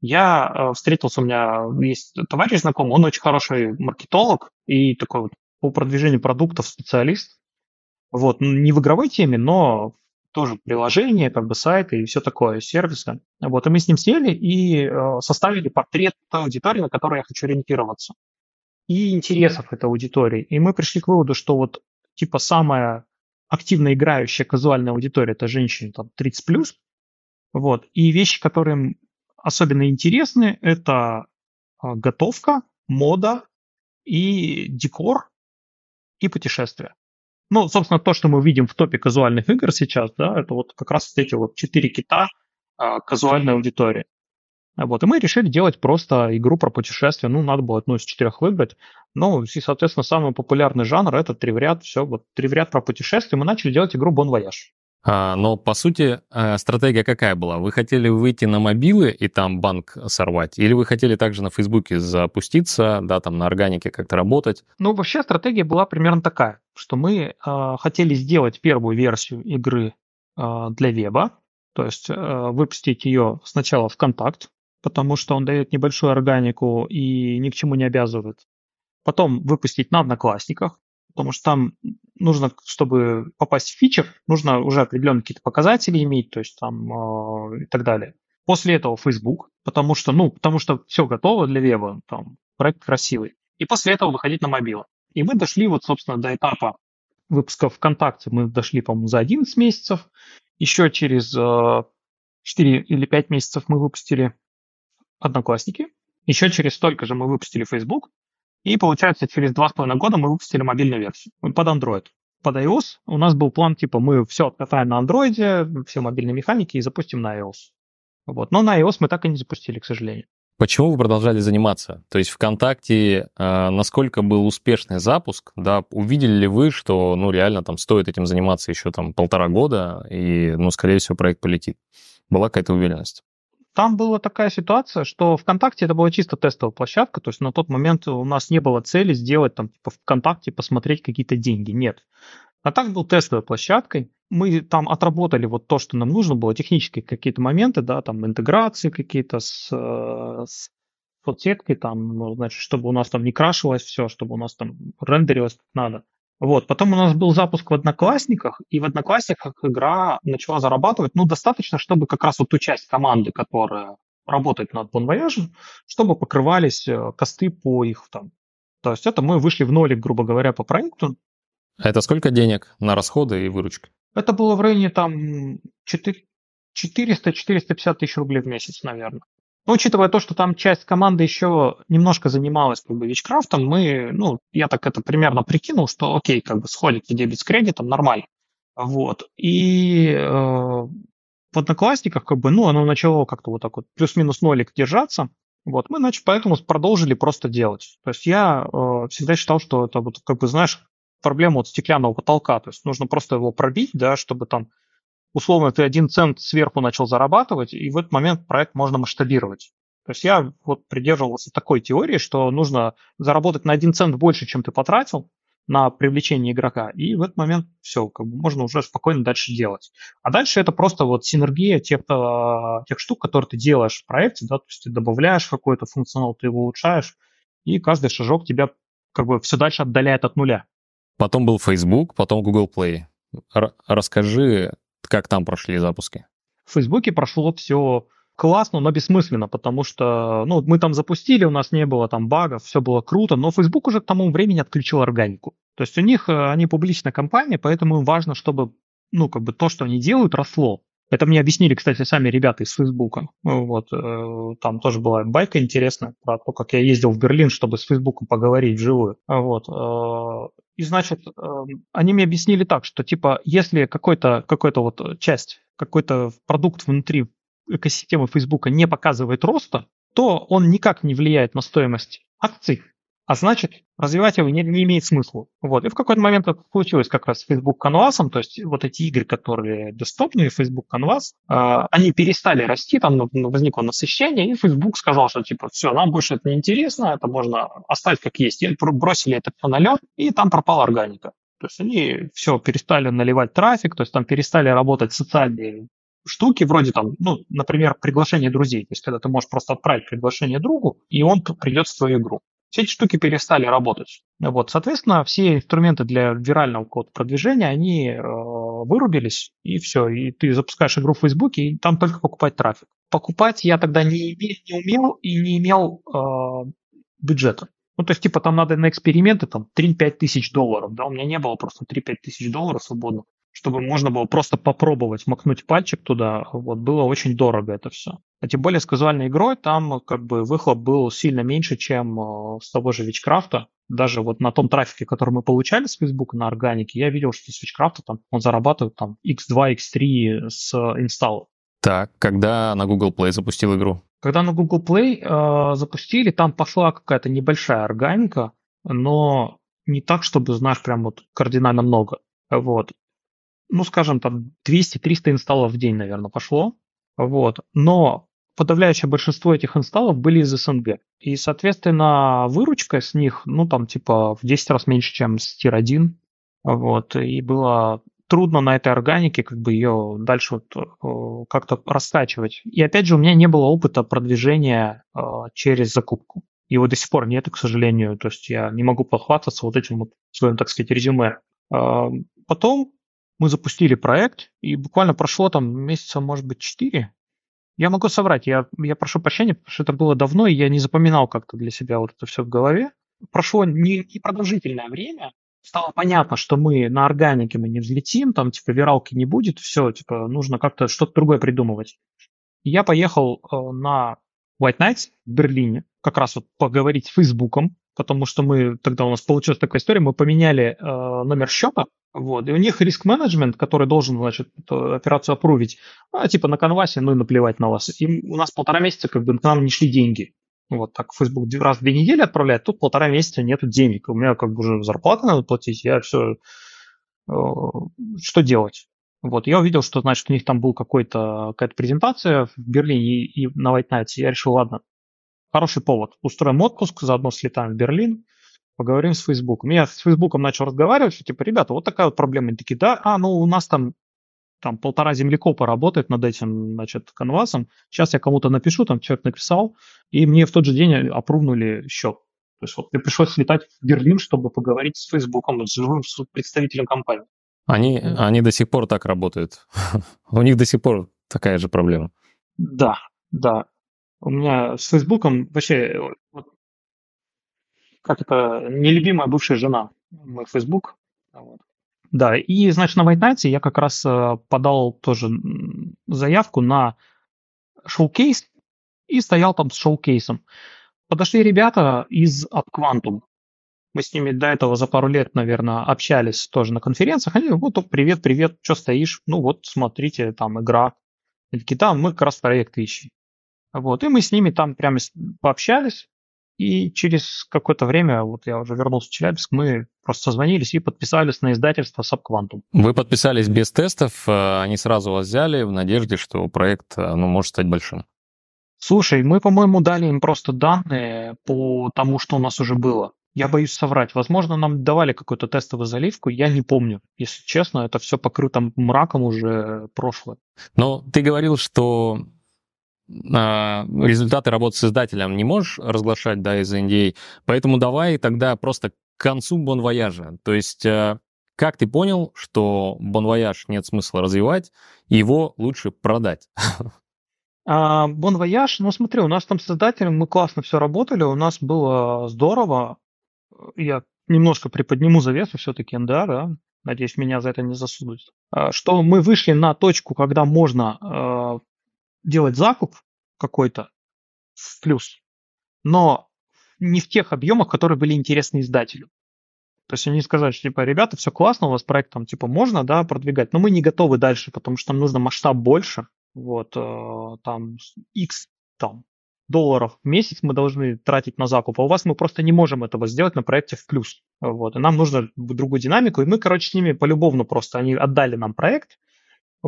Я э, встретился, у меня есть товарищ знакомый, он очень хороший маркетолог и такой вот по продвижению продуктов специалист. Вот, не в игровой теме, но тоже приложение, как бы сайты и все такое, сервисы. Вот, и мы с ним сели и э, составили портрет той аудитории, на которую я хочу ориентироваться. И интересов этой аудитории. И мы пришли к выводу, что вот типа самая активно играющая казуальная аудитория это женщины там 30+. Вот. И вещи, которые им особенно интересны, это а, готовка, мода и декор и путешествия. Ну, собственно, то, что мы видим в топе казуальных игр сейчас, да, это вот как раз эти вот четыре кита а, казуальной аудитории. Вот, и мы решили делать просто игру про путешествия. Ну, надо было одну из четырех выбрать. Ну, и, соответственно, самый популярный жанр это тривряд. Все, вот тривряд про путешествия. Мы начали делать игру Bon Voyage. А, но, по сути, э, стратегия какая была? Вы хотели выйти на мобилы и там банк сорвать? Или вы хотели также на Фейсбуке запуститься, да, там на органике как-то работать? Ну, вообще стратегия была примерно такая, что мы э, хотели сделать первую версию игры э, для веба, то есть э, выпустить ее сначала в контакт, потому что он дает небольшую органику и ни к чему не обязывает. Потом выпустить на Одноклассниках, потому что там нужно, чтобы попасть в фичер, нужно уже определенные какие-то показатели иметь, то есть там э, и так далее. После этого Facebook, потому что, ну, потому что все готово для веба, там, проект красивый. И после этого выходить на мобилу. И мы дошли вот, собственно, до этапа выпуска ВКонтакте. Мы дошли, по-моему, за 11 месяцев. Еще через э, 4 или 5 месяцев мы выпустили Одноклассники. Еще через столько же мы выпустили Facebook. И получается, через два с половиной года мы выпустили мобильную версию под Android. Под iOS у нас был план, типа, мы все откатаем на Android, все мобильные механики и запустим на iOS. Вот. Но на iOS мы так и не запустили, к сожалению. Почему вы продолжали заниматься? То есть ВКонтакте э, насколько был успешный запуск? Да, увидели ли вы, что ну реально там стоит этим заниматься еще там полтора года и ну скорее всего проект полетит? Была какая-то уверенность? Там была такая ситуация, что ВКонтакте это была чисто тестовая площадка, то есть на тот момент у нас не было цели сделать там типа ВКонтакте посмотреть какие-то деньги, нет. А так был тестовой площадкой. Мы там отработали вот то, что нам нужно было, технические какие-то моменты, да, там интеграции какие-то с, э, с соцсеткой, там, ну, значит, чтобы у нас там не крашилось все, чтобы у нас там рендерилось как надо. Вот. Потом у нас был запуск в Одноклассниках, и в Одноклассниках игра начала зарабатывать, ну, достаточно, чтобы как раз вот ту часть команды, которая работает над Bon чтобы покрывались э, косты по их там. То есть это мы вышли в нолик, грубо говоря, по проекту. А это сколько денег на расходы и выручку? Это было в районе там 400-450 тысяч рублей в месяц, наверное. Но учитывая то, что там часть команды еще немножко занималась как бы вичкрафтом, мы, ну, я так это примерно прикинул, что окей, как бы сходит дебет с кредитом, нормально. Вот. И э, в Одноклассниках, как бы, ну, оно начало как-то вот так вот плюс-минус нолик держаться. Вот, мы, значит, поэтому продолжили просто делать. То есть я э, всегда считал, что это вот, как бы, знаешь, проблема вот стеклянного потолка. То есть нужно просто его пробить, да, чтобы там условно ты один цент сверху начал зарабатывать, и в этот момент проект можно масштабировать. То есть я вот придерживался такой теории, что нужно заработать на один цент больше, чем ты потратил на привлечение игрока, и в этот момент все, как бы можно уже спокойно дальше делать. А дальше это просто вот синергия тех, тех штук, которые ты делаешь в проекте, да, то есть ты добавляешь какой-то функционал, ты его улучшаешь, и каждый шажок тебя как бы все дальше отдаляет от нуля. Потом был Facebook, потом Google Play. Р- расскажи, как там прошли запуски? В Фейсбуке прошло все классно, но бессмысленно, потому что ну, мы там запустили, у нас не было там багов, все было круто, но Facebook уже к тому времени отключил органику. То есть у них, э, они публичная компания, поэтому им важно, чтобы ну, как бы то, что они делают, росло. Это мне объяснили, кстати, сами ребята из Фейсбука. Вот, э, там тоже была байка интересная про то, как я ездил в Берлин, чтобы с Фейсбуком поговорить вживую. Вот. Э, и, значит, эм, они мне объяснили так, что, типа, если какой-то какой-то вот часть, какой-то продукт внутри экосистемы Фейсбука не показывает роста, то он никак не влияет на стоимость акций, а значит, развивать его не, не имеет смысла. Вот. И в какой-то момент это случилось как раз с Facebook Canvas, то есть вот эти игры, которые доступны, Facebook Canvas, э, они перестали расти, там возникло насыщение, и Facebook сказал, что типа все, нам больше это не интересно, это можно оставить как есть. И бросили это все и там пропала органика. То есть они все перестали наливать трафик, то есть там перестали работать социальные штуки, вроде там, ну, например, приглашение друзей. То есть когда ты можешь просто отправить приглашение другу, и он придет в твою игру. Все эти штуки перестали работать. Вот, соответственно, все инструменты для вирального код продвижения, они э, вырубились, и все. И ты запускаешь игру в Фейсбуке, и там только покупать трафик. Покупать я тогда не, не умел и не имел э, бюджета. Ну, то есть, типа, там надо на эксперименты там 3-5 тысяч долларов, да, у меня не было просто 3-5 тысяч долларов свободно, чтобы можно было просто попробовать макнуть пальчик туда, вот, было очень дорого это все. А тем более с казуальной игрой там как бы выхлоп был сильно меньше, чем э, с того же Вичкрафта. Даже вот на том трафике, который мы получали с Facebook на органике, я видел, что с Вичкрафта там он зарабатывает там x2, x3 с инсталла. Так, когда на Google Play запустил игру? Когда на Google Play э, запустили, там пошла какая-то небольшая органика, но не так, чтобы, знаешь, прям вот кардинально много. Вот. Ну, скажем, там 200-300 инсталлов в день, наверное, пошло. Вот. Но подавляющее большинство этих инсталлов были из СНГ. И, соответственно, выручка с них, ну, там, типа, в 10 раз меньше, чем с Tier 1. Вот. И было трудно на этой органике как бы ее дальше вот, как-то растачивать. И опять же, у меня не было опыта продвижения э, через закупку. Его до сих пор нет, к сожалению. То есть я не могу похвастаться вот этим вот своим, так сказать, резюме. Э, потом мы запустили проект, и буквально прошло там месяца, может быть, 4. Я могу соврать, я, я прошу прощения, потому что это было давно, и я не запоминал как-то для себя вот это все в голове. Прошло не, не продолжительное время, стало понятно, что мы на органике мы не взлетим, там типа виралки не будет, все, типа нужно как-то что-то другое придумывать. Я поехал э, на White Nights в Берлине, как раз вот поговорить с Фейсбуком, потому что мы тогда у нас получилась такая история, мы поменяли э, номер счета, вот, и у них риск-менеджмент, который должен, значит, эту операцию опрувить, а, типа на конвасе, ну и наплевать на вас. И у нас полтора месяца как бы к нам не шли деньги. Вот так Facebook раз в две недели отправляет, тут полтора месяца нету денег. У меня как бы уже зарплата надо платить, я все... Э, что делать? Вот, я увидел, что, значит, у них там был какой-то, какая-то презентация в Берлине и, и на White Nights. Я решил, ладно, хороший повод. Устроим отпуск, заодно слетаем в Берлин, поговорим с Фейсбуком. Я с Фейсбуком начал разговаривать, что типа, ребята, вот такая вот проблема. Они такие, да, а, ну у нас там там полтора землекопа работает над этим, значит, канвасом. Сейчас я кому-то напишу, там человек написал, и мне в тот же день опрувнули счет. То есть вот мне пришлось слетать в Берлин, чтобы поговорить с Фейсбуком, с живым с представителем компании. Они, они до сих пор так работают. У них до сих пор такая же проблема. Да, да. У меня с Фейсбуком вообще вот, как это, нелюбимая бывшая жена, мой Facebook. Вот. Да, и, значит, на White Nights я как раз э, подал тоже заявку на шоу-кейс и стоял там с шоу-кейсом. Подошли ребята из AppQuantum. Мы с ними до этого за пару лет, наверное, общались тоже на конференциях. Они, вот, привет, привет, что стоишь? Ну вот, смотрите, там игра. Они такие, да, мы как раз проект ищем. Вот, и мы с ними там прямо пообщались. И через какое-то время, вот я уже вернулся в Челябинск, мы просто созвонились и подписались на издательство Subquantum. Вы подписались без тестов, э, они сразу вас взяли в надежде, что проект э, ну, может стать большим. Слушай, мы, по-моему, дали им просто данные по тому, что у нас уже было. Я боюсь соврать. Возможно, нам давали какую-то тестовую заливку, я не помню. Если честно, это все покрыто мраком уже прошлое. Но ты говорил, что результаты работы с издателем не можешь разглашать, да, из NDA, поэтому давай тогда просто к концу Bon Voyage а. То есть э, как ты понял, что Bon Voyage нет смысла развивать, его лучше продать? Bon Voyage, ну смотри, у нас там с издателем мы классно все работали, у нас было здорово. Я немножко приподниму завесу все-таки NDA, да, надеюсь, меня за это не засудят. А, что мы вышли на точку, когда можно а, делать закуп какой-то в плюс, но не в тех объемах, которые были интересны издателю. То есть они сказали, что типа, ребята, все классно, у вас проект там типа можно, да, продвигать, но мы не готовы дальше, потому что нам нужно масштаб больше, вот, э, там, x там, долларов в месяц мы должны тратить на закуп, а у вас мы просто не можем этого сделать на проекте в плюс, вот, и нам нужно другую динамику, и мы, короче, с ними полюбовно просто, они отдали нам проект,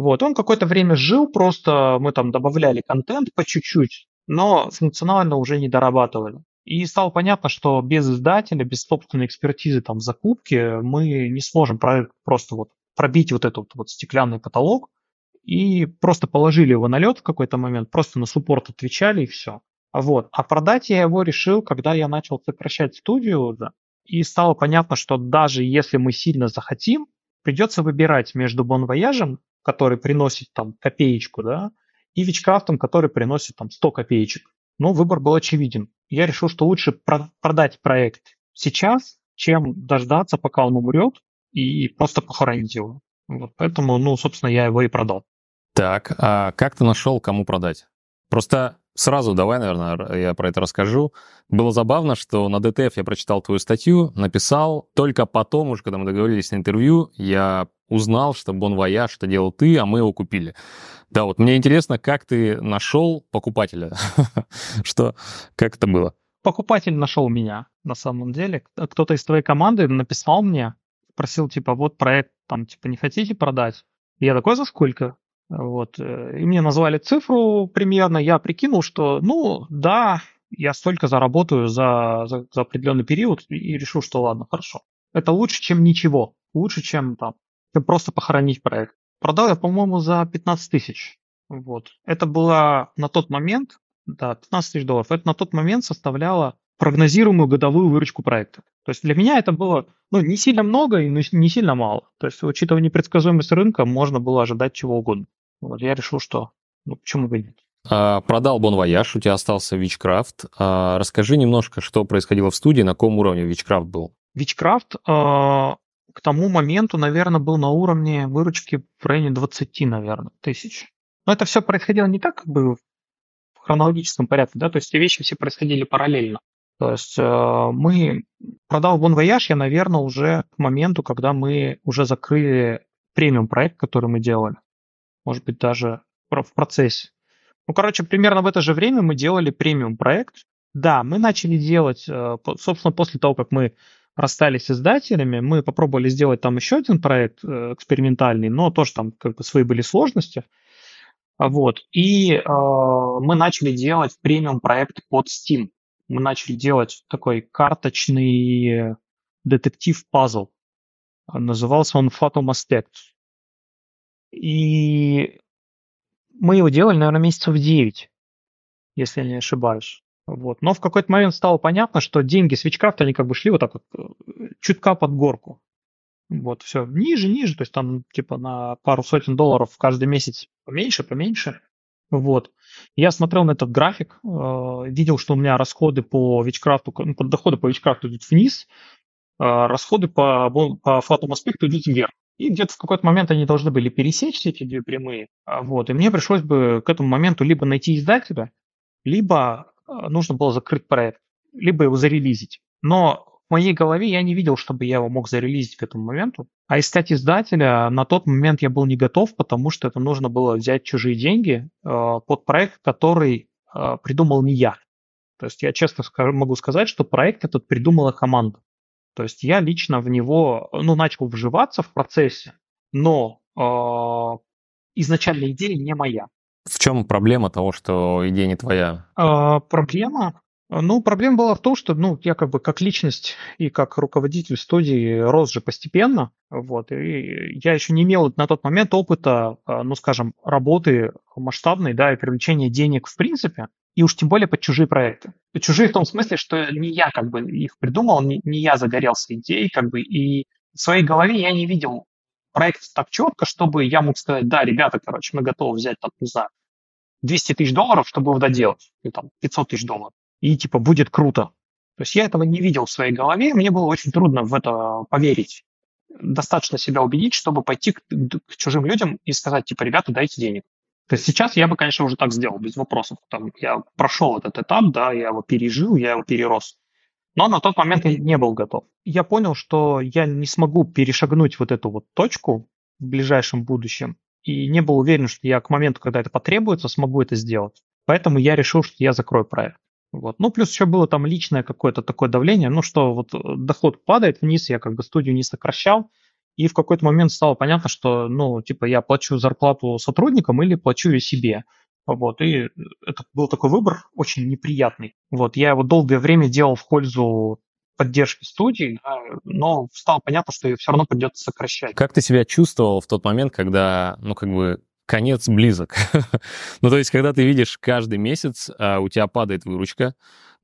вот, он какое-то время жил, просто мы там добавляли контент по чуть-чуть, но функционально уже не дорабатывали. И стало понятно, что без издателя, без собственной экспертизы там в закупке мы не сможем просто вот пробить вот этот вот стеклянный потолок, и просто положили его на лед в какой-то момент, просто на суппорт отвечали и все. Вот. А продать я его решил, когда я начал сокращать студию, да, и стало понятно, что даже если мы сильно захотим, придется выбирать между Bon Voyage ем, который приносит там копеечку, да, и Witchcraft ом, который приносит там 100 копеечек. Но выбор был очевиден. Я решил, что лучше про- продать проект сейчас, чем дождаться, пока он умрет, и просто похоронить его. Вот поэтому, ну, собственно, я его и продал. Так, а как ты нашел, кому продать? Просто сразу давай, наверное, я про это расскажу. Было забавно, что на DTF я прочитал твою статью, написал, только потом уже, когда мы договорились на интервью, я узнал, что Bon Voyage, что делал ты, а мы его купили. Да, вот мне интересно, как ты нашел покупателя? Что, как это было? Покупатель нашел меня, на самом деле. Кто-то из твоей команды написал мне, просил, типа, вот проект, там, типа, не хотите продать? Я такой, за сколько? Вот. Э, и мне назвали цифру примерно, я прикинул, что, ну, да, я столько заработаю за, за, за определенный период, и решил, что ладно, хорошо. Это лучше, чем ничего. Лучше, чем там, чем просто похоронить проект. Продал я, по-моему, за 15 тысяч. Вот. Это было на тот момент, да, 15 тысяч долларов. Это на тот момент составляло прогнозируемую годовую выручку проекта. То есть для меня это было ну, не сильно много и не сильно мало. То есть, учитывая непредсказуемость рынка, можно было ожидать чего угодно. Вот я решил, что ну почему бы нет. А, продал Bon Voyage, у тебя остался Witchcraft. А, расскажи немножко, что происходило в студии, на каком уровне Witchcraft был? Witchcraft к тому моменту, наверное, был на уровне выручки в районе 20, наверное, тысяч. Но это все происходило не так, как бы в хронологическом порядке, да, то есть эти вещи все происходили параллельно. То есть э, мы продал Bon Voyage я, наверное, уже к моменту, когда мы уже закрыли премиум проект, который мы делали может быть, даже в процессе. Ну, короче, примерно в это же время мы делали премиум проект. Да, мы начали делать, э, собственно, после того, как мы расстались с издателями, мы попробовали сделать там еще один проект э, экспериментальный, но тоже там как бы свои были сложности. Вот. И э, мы начали делать премиум проект под Steam. Мы начали делать такой карточный детектив-пазл. Назывался он Fatum Aspect. И мы его делали, наверное, месяцев 9, если я не ошибаюсь. Вот. Но в какой-то момент стало понятно, что деньги Switchcraft, они как бы шли вот так вот э, чутка под горку. Вот, все, ниже, ниже, то есть там типа на пару сотен долларов каждый месяц поменьше, поменьше. Вот. Я смотрел на этот график, э, видел, что у меня расходы по Вичкрафту, ну, доходы по Вичкрафту идут вниз, э, расходы по, по Fatum аспекту идут вверх. И где-то в какой-то момент они должны были пересечься, эти две прямые. А, вот. И мне пришлось бы к этому моменту либо найти издателя, либо нужно было закрыть проект, либо его зарелизить. Но в моей голове я не видел, чтобы я его мог зарелизить к этому моменту. А искать издателя на тот момент я был не готов, потому что это нужно было взять чужие деньги э, под проект, который э, придумал не я. То есть я честно скажу, могу сказать, что проект этот придумала команда. То есть я лично в него, ну, начал вживаться в процессе, но э, изначально идея не моя. В чем проблема того, что идея не твоя? Э, проблема? Ну, проблема была в том, что, ну, я как бы как личность и как руководитель студии рос же постепенно, вот, и я еще не имел на тот момент опыта, а, ну, скажем, работы масштабной, да, и привлечения денег в принципе, и уж тем более под чужие проекты. Чужие в том смысле, что не я как бы их придумал, не, не я загорелся идеей, как бы, и в своей голове я не видел проект так четко, чтобы я мог сказать, да, ребята, короче, мы готовы взять, там, не знаю, 200 тысяч долларов, чтобы его доделать, или там 500 тысяч долларов, и типа будет круто. То есть я этого не видел в своей голове, мне было очень трудно в это поверить. Достаточно себя убедить, чтобы пойти к, к чужим людям и сказать, типа, ребята, дайте денег. То есть сейчас я бы, конечно, уже так сделал, без вопросов. Там, я прошел этот этап, да, я его пережил, я его перерос. Но на тот момент я не был готов. Я понял, что я не смогу перешагнуть вот эту вот точку в ближайшем будущем, и не был уверен, что я к моменту, когда это потребуется, смогу это сделать. Поэтому я решил, что я закрою проект. Вот. Ну, плюс еще было там личное какое-то такое давление, ну, что вот доход падает вниз, я как бы студию не сокращал, и в какой-то момент стало понятно, что, ну, типа, я плачу зарплату сотрудникам или плачу ее себе. Вот, и это был такой выбор очень неприятный. Вот, я его долгое время делал в пользу поддержки студий, но стало понятно, что ее все равно придется сокращать. Как ты себя чувствовал в тот момент, когда, ну, как бы, конец близок? ну, то есть, когда ты видишь каждый месяц, а у тебя падает выручка,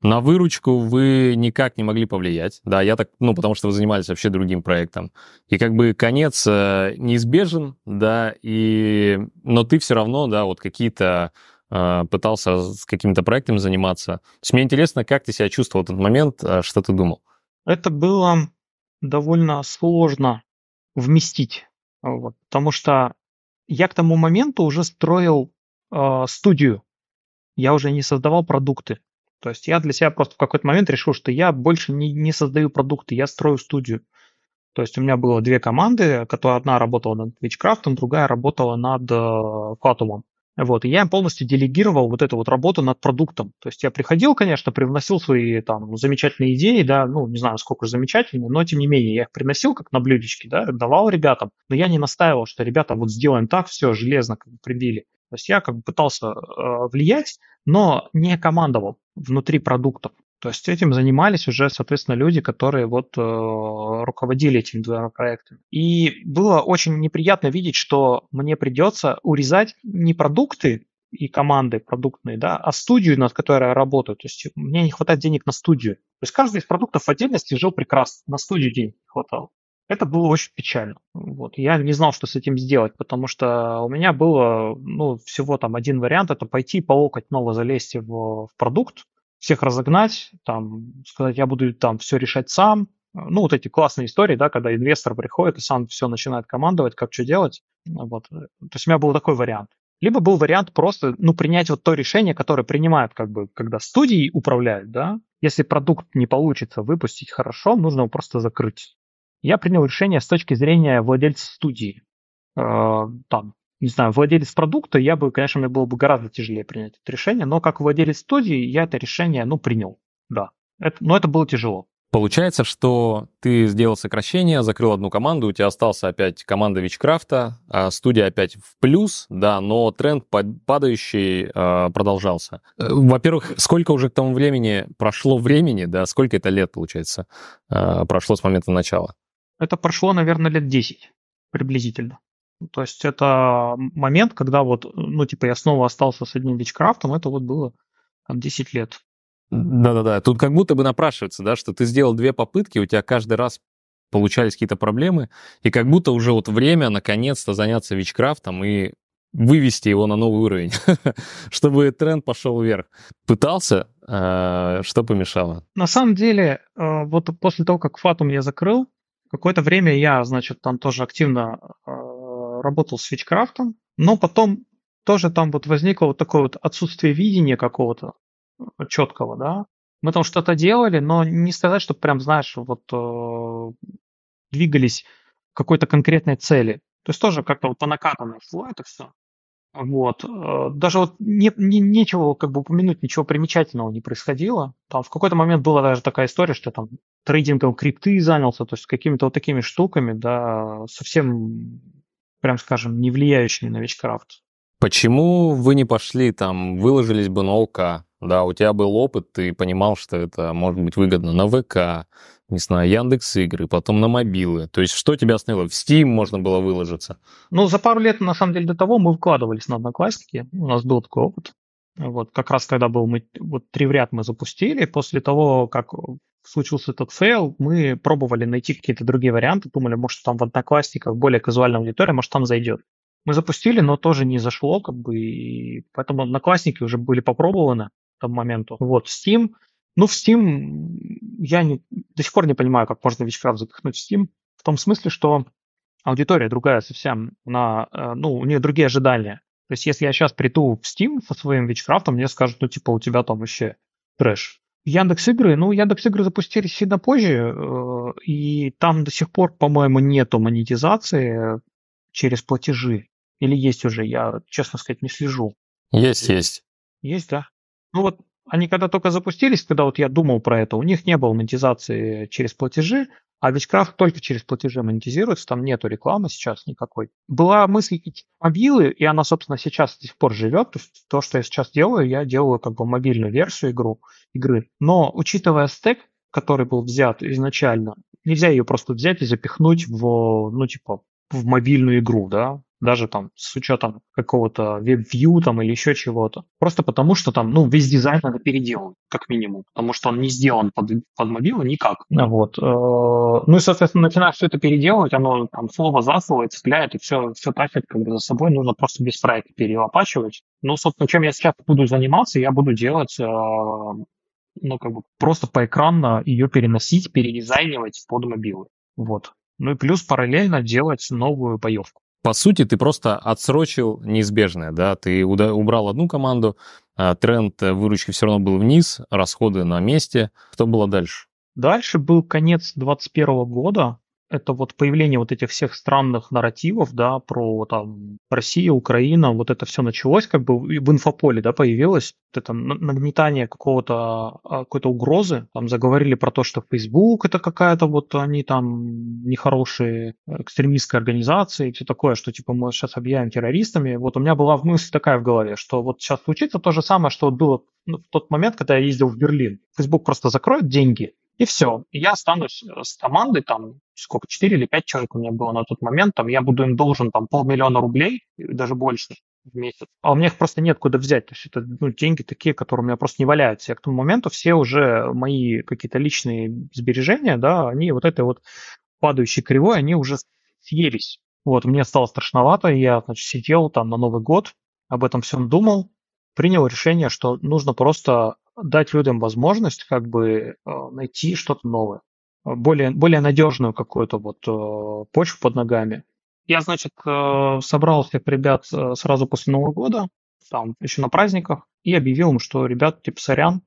на выручку вы никак не могли повлиять, да, я так, ну, потому что вы занимались вообще другим проектом. И как бы конец э, неизбежен, да, и, но ты все равно, да, вот какие-то э, пытался с каким-то проектом заниматься. То есть мне интересно, как ты себя чувствовал в этот момент, э, что ты думал? Это было довольно сложно вместить, вот, потому что я к тому моменту уже строил э, студию, я уже не создавал продукты. То есть я для себя просто в какой-то момент решил, что я больше не, не создаю продукты, я строю студию. То есть у меня было две команды, которая одна работала над Witchcraft, другая работала над э, Fatum. Вот, и я полностью делегировал вот эту вот работу над продуктом. То есть я приходил, конечно, привносил свои там замечательные идеи, да, ну, не знаю, сколько замечательные, но тем не менее я их приносил как на блюдечке, да, давал ребятам, но я не настаивал, что ребята вот сделаем так, все, железно как бы прибили. То есть я как бы пытался э, влиять, но не командовал внутри продуктов. То есть этим занимались уже, соответственно, люди, которые вот э, руководили этими двумя проектами. И было очень неприятно видеть, что мне придется урезать не продукты и команды продуктные, да, а студию, над которой я работаю. То есть мне не хватает денег на студию. То есть каждый из продуктов в отдельности жил прекрасно, на студию денег не хватало. Это было очень печально. Вот. Я не знал, что с этим сделать, потому что у меня было ну, всего там один вариант, это пойти по локоть ново залезть в, в продукт, всех разогнать, там, сказать, я буду там все решать сам. Ну, вот эти классные истории, да, когда инвестор приходит и сам все начинает командовать, как что делать. Вот. То есть у меня был такой вариант. Либо был вариант просто, ну, принять вот то решение, которое принимают, как бы, когда студии управляют, да. Если продукт не получится выпустить хорошо, нужно его просто закрыть я принял решение с точки зрения владельца студии. Э, там, не знаю, владелец продукта, я бы, конечно, мне было бы гораздо тяжелее принять это решение, но как владелец студии я это решение, ну, принял, да. Это, но это было тяжело. Получается, что ты сделал сокращение, закрыл одну команду, у тебя остался опять команда Вичкрафта, а студия опять в плюс, да, но тренд падающий э, продолжался. Э, во-первых, сколько уже к тому времени прошло времени, да, сколько это лет, получается, э, прошло с момента начала? Это прошло, наверное, лет 10 приблизительно. То есть это момент, когда вот, ну, типа, я снова остался с одним Вичкрафтом, это вот было там, 10 лет. Да-да-да, тут как будто бы напрашивается, да, что ты сделал две попытки, у тебя каждый раз получались какие-то проблемы, и как будто уже вот время наконец-то заняться Вичкрафтом и вывести его на новый уровень, чтобы тренд пошел вверх. Пытался, э, что помешало? На самом деле, э, вот после того, как Фатум я закрыл, Какое-то время я, значит, там тоже активно э, работал с Switchcraft, но потом тоже там вот возникло вот такое вот отсутствие видения какого-то э, четкого, да. Мы там что-то делали, но не сказать, что прям, знаешь, вот э, двигались к какой-то конкретной цели. То есть тоже как-то вот по накатанной шло это все. Вот. Э, даже вот не, не, нечего как бы упомянуть, ничего примечательного не происходило. Там в какой-то момент была даже такая история, что там трейдингом крипты занялся, то есть какими-то вот такими штуками, да, совсем, прям скажем, не влияющими на Witchcraft. Почему вы не пошли там, выложились бы на ОК, да, у тебя был опыт, ты понимал, что это может быть выгодно на ВК, не знаю, Яндекс игры, потом на мобилы. То есть что тебя остановило? В Steam можно было выложиться? Ну, за пару лет, на самом деле, до того мы вкладывались на Одноклассники. У нас был такой опыт. Вот как раз когда был мы, вот три в ряд мы запустили, после того, как случился этот фейл, мы пробовали найти какие-то другие варианты, думали, может, там в Одноклассниках более казуальная аудитория, может, там зайдет. Мы запустили, но тоже не зашло, как бы, и поэтому Одноклассники уже были попробованы к тому моменту. Вот, Steam, ну, в Steam я не, до сих пор не понимаю, как можно Witchcraft запихнуть в Steam, в том смысле, что аудитория другая совсем, она, э, ну, у нее другие ожидания. То есть, если я сейчас приду в Steam со своим Witchcraft, мне скажут, ну, типа, у тебя там вообще трэш. Яндекс игры, ну, Яндекс игры запустились сильно позже, э, и там до сих пор, по-моему, нету монетизации через платежи. Или есть уже, я, честно сказать, не слежу. Есть, есть. Есть, да. Ну вот они когда только запустились, когда вот я думал про это, у них не было монетизации через платежи, А Witchcraft только через платежи монетизируется, там нету рекламы сейчас никакой. Была мысль в мобилы, и она, собственно, сейчас до сих пор живет. То есть то, что я сейчас делаю, я делаю как бы мобильную версию игру, игры. Но учитывая стек, который был взят изначально, нельзя ее просто взять и запихнуть в, ну, типа, в мобильную игру, да, даже там с учетом какого-то веб-вью там или еще чего-то. Просто потому, что там, ну, весь дизайн надо переделать, как минимум, потому что он не сделан под, под мобилу никак. Вот. Э, ну и, соответственно, начинаешь все это переделывать, оно там слово за слово цепляет, и все, все тащит как бы за собой, нужно просто без проекта перелопачивать. Ну, собственно, чем я сейчас буду заниматься, я буду делать э, ну, как бы просто по экранно ее переносить, передизайнивать под мобилы. Вот. Ну и плюс параллельно делать новую боевку. По сути, ты просто отсрочил неизбежное, да, ты убрал одну команду, а тренд выручки все равно был вниз, расходы на месте. Что было дальше? Дальше был конец 2021 года, это вот появление вот этих всех странных нарративов, да, про там Россия, Украина, вот это все началось как бы в инфополе, да, появилось вот это нагнетание какого-то а, какой-то угрозы, там заговорили про то, что Facebook это какая-то вот они там нехорошие экстремистская организация и все такое, что типа мы сейчас объявим террористами. Вот у меня была мысль такая в голове, что вот сейчас случится то же самое, что было ну, в тот момент, когда я ездил в Берлин. Facebook просто закроет деньги, и все. И я останусь э, с командой, там, сколько, 4 или 5 человек у меня было на тот момент, там, я буду им должен там полмиллиона рублей, даже больше в месяц. А у меня их просто нет куда взять. То есть это ну, деньги такие, которые у меня просто не валяются. Я к тому моменту все уже мои какие-то личные сбережения, да, они вот этой вот падающей кривой, они уже съелись. Вот, мне стало страшновато, я, значит, сидел там на Новый год, об этом всем думал, принял решение, что нужно просто дать людям возможность как бы э, найти что-то новое, более, более надежную какую-то вот э, почву под ногами. Я, значит, э, собрал всех ребят сразу после Нового года, там еще на праздниках, и объявил им, что, ребят, типа, сорян,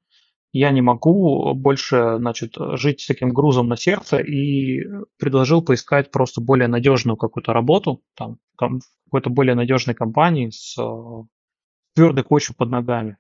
я не могу больше, значит, жить с таким грузом на сердце и предложил поискать просто более надежную какую-то работу, там, какой-то более надежной компании с твердой почвой под ногами.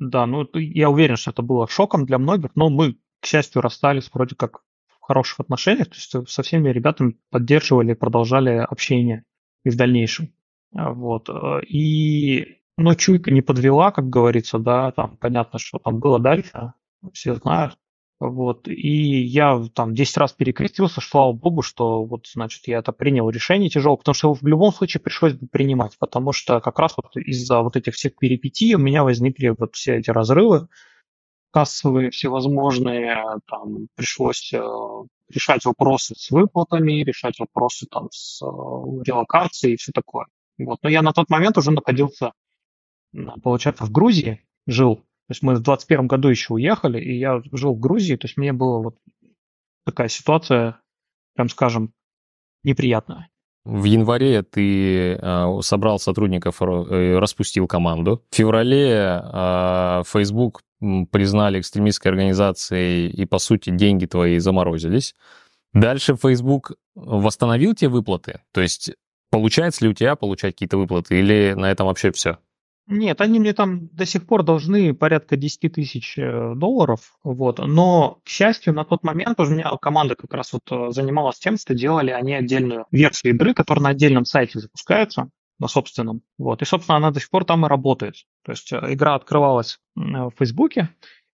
Да, ну я уверен, что это было шоком для многих, но мы, к счастью, расстались вроде как в хороших отношениях, то есть со всеми ребятами поддерживали, продолжали общение и в дальнейшем. А, вот. Э, и, ну, чуйка не подвела, как говорится, да, там понятно, что там было дальше, все знают. Вот, и я там 10 раз перекрестился, слава богу, что вот, значит, я это принял решение тяжелое, потому что в любом случае пришлось бы принимать, потому что как раз вот из-за вот этих всех перипетий у меня возникли вот все эти разрывы кассовые всевозможные, там пришлось э, решать вопросы с выплатами, решать вопросы там с э, релокацией и все такое. Вот. Но я на тот момент уже находился, получается, в Грузии, жил то есть мы в 2021 году еще уехали, и я жил в Грузии, то есть мне была вот такая ситуация, прям скажем, неприятная. В январе ты э, собрал сотрудников, э, распустил команду. В феврале э, Facebook признали экстремистской организацией, и, по сути, деньги твои заморозились. Дальше Facebook восстановил те выплаты? То есть получается ли у тебя получать какие-то выплаты, или на этом вообще все? Нет, они мне там до сих пор должны порядка 10 тысяч э, долларов, вот. Но, к счастью, на тот момент уже у меня команда как раз вот э, занималась тем, что делали они отдельную версию игры, которая на отдельном сайте запускается, на собственном. Вот. И, собственно, она до сих пор там и работает. То есть э, игра открывалась в Фейсбуке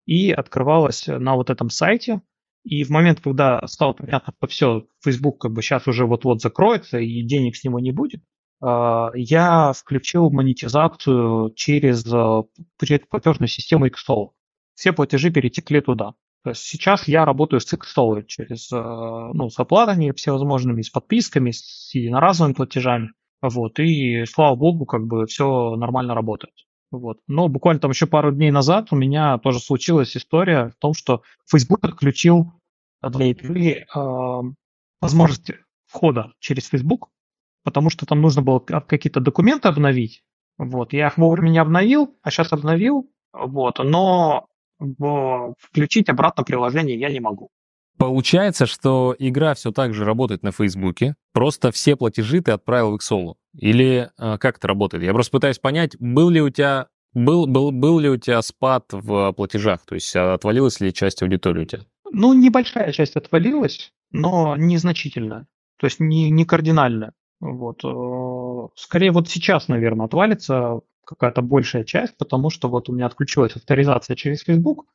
и открывалась на вот этом сайте. И в момент, когда стало понятно, что все, Facebook как бы сейчас уже вот-вот закроется и денег с него не будет, я включил монетизацию через а, платежную систему XSOL. Все платежи перетекли туда. То есть сейчас я работаю с XSOL через, а, ну, с оплатами всевозможными, с подписками, с единоразовыми платежами. Вот, и слава богу, как бы все нормально работает. Вот. Но буквально там еще пару дней назад у меня тоже случилась история в том, что Facebook отключил для игры э, возможности входа через Facebook потому что там нужно было какие-то документы обновить. Вот, я их вовремя не обновил, а сейчас обновил, вот, но включить обратно приложение я не могу. Получается, что игра все так же работает на Фейсбуке, просто все платежи ты отправил в Xolo. Или э, как это работает? Я просто пытаюсь понять, был ли у тебя был, был, был ли у тебя спад в платежах, то есть отвалилась ли часть аудитории у тебя? Ну, небольшая часть отвалилась, но незначительная. То есть не, не кардинальная. Вот. Э, скорее вот сейчас, наверное, отвалится какая-то большая часть, потому что вот у меня отключилась авторизация через Facebook.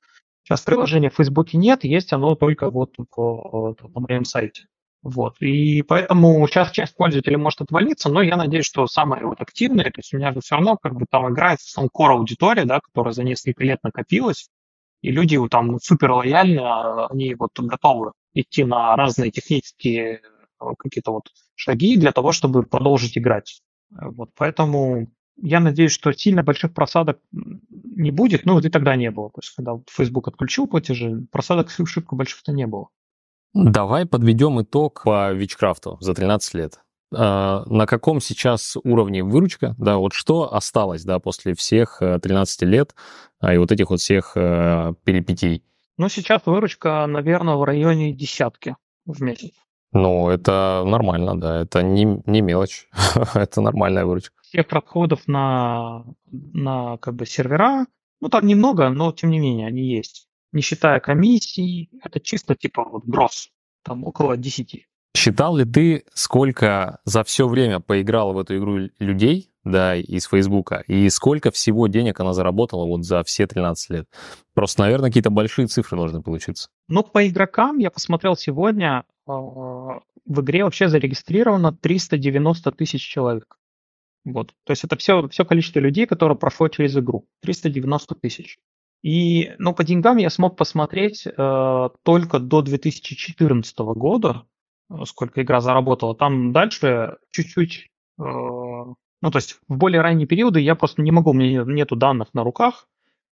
Сейчас приложения в Facebook нет, есть оно только вот по, по моем сайте. Вот. И поэтому сейчас часть пользователей может отвалиться, но я надеюсь, что самые вот активные, то есть у меня же все равно как бы там играет сам core аудитория, да, которая за несколько лет накопилась, и люди там супер лояльны, а они вот готовы идти на разные технические э, какие-то вот шаги для того, чтобы продолжить играть. Вот, поэтому я надеюсь, что сильно больших просадок не будет, ну вот и тогда не было. То есть, когда Facebook отключил платежи, просадок шибко больших-то не было. Давай подведем итог по Вичкрафту за 13 лет. А, на каком сейчас уровне выручка, да, вот что осталось, да, после всех 13 э, лет а, и вот этих вот всех э, перипетий? Ну, сейчас выручка, наверное, в районе десятки в месяц. Ну, это нормально, да, это не, не мелочь, это нормальная выручка. Всех расходов на, на как бы сервера, ну, там немного, но тем не менее они есть. Не считая комиссий, это чисто типа вот гроз, там около 10. Считал ли ты, сколько за все время поиграл в эту игру людей, да, из Фейсбука, и сколько всего денег она заработала вот за все 13 лет? Просто, наверное, какие-то большие цифры должны получиться. Ну, по игрокам я посмотрел сегодня, а, в игре вообще зарегистрировано 390 тысяч человек. Вот. То есть это все, все количество людей, которые проходят через игру. 390 тысяч. И, ну, по деньгам я смог посмотреть э, только до 2014 года, э, сколько игра заработала. Там дальше чуть-чуть, э, ну, то есть в более ранние периоды я просто не могу, у меня нету данных на руках.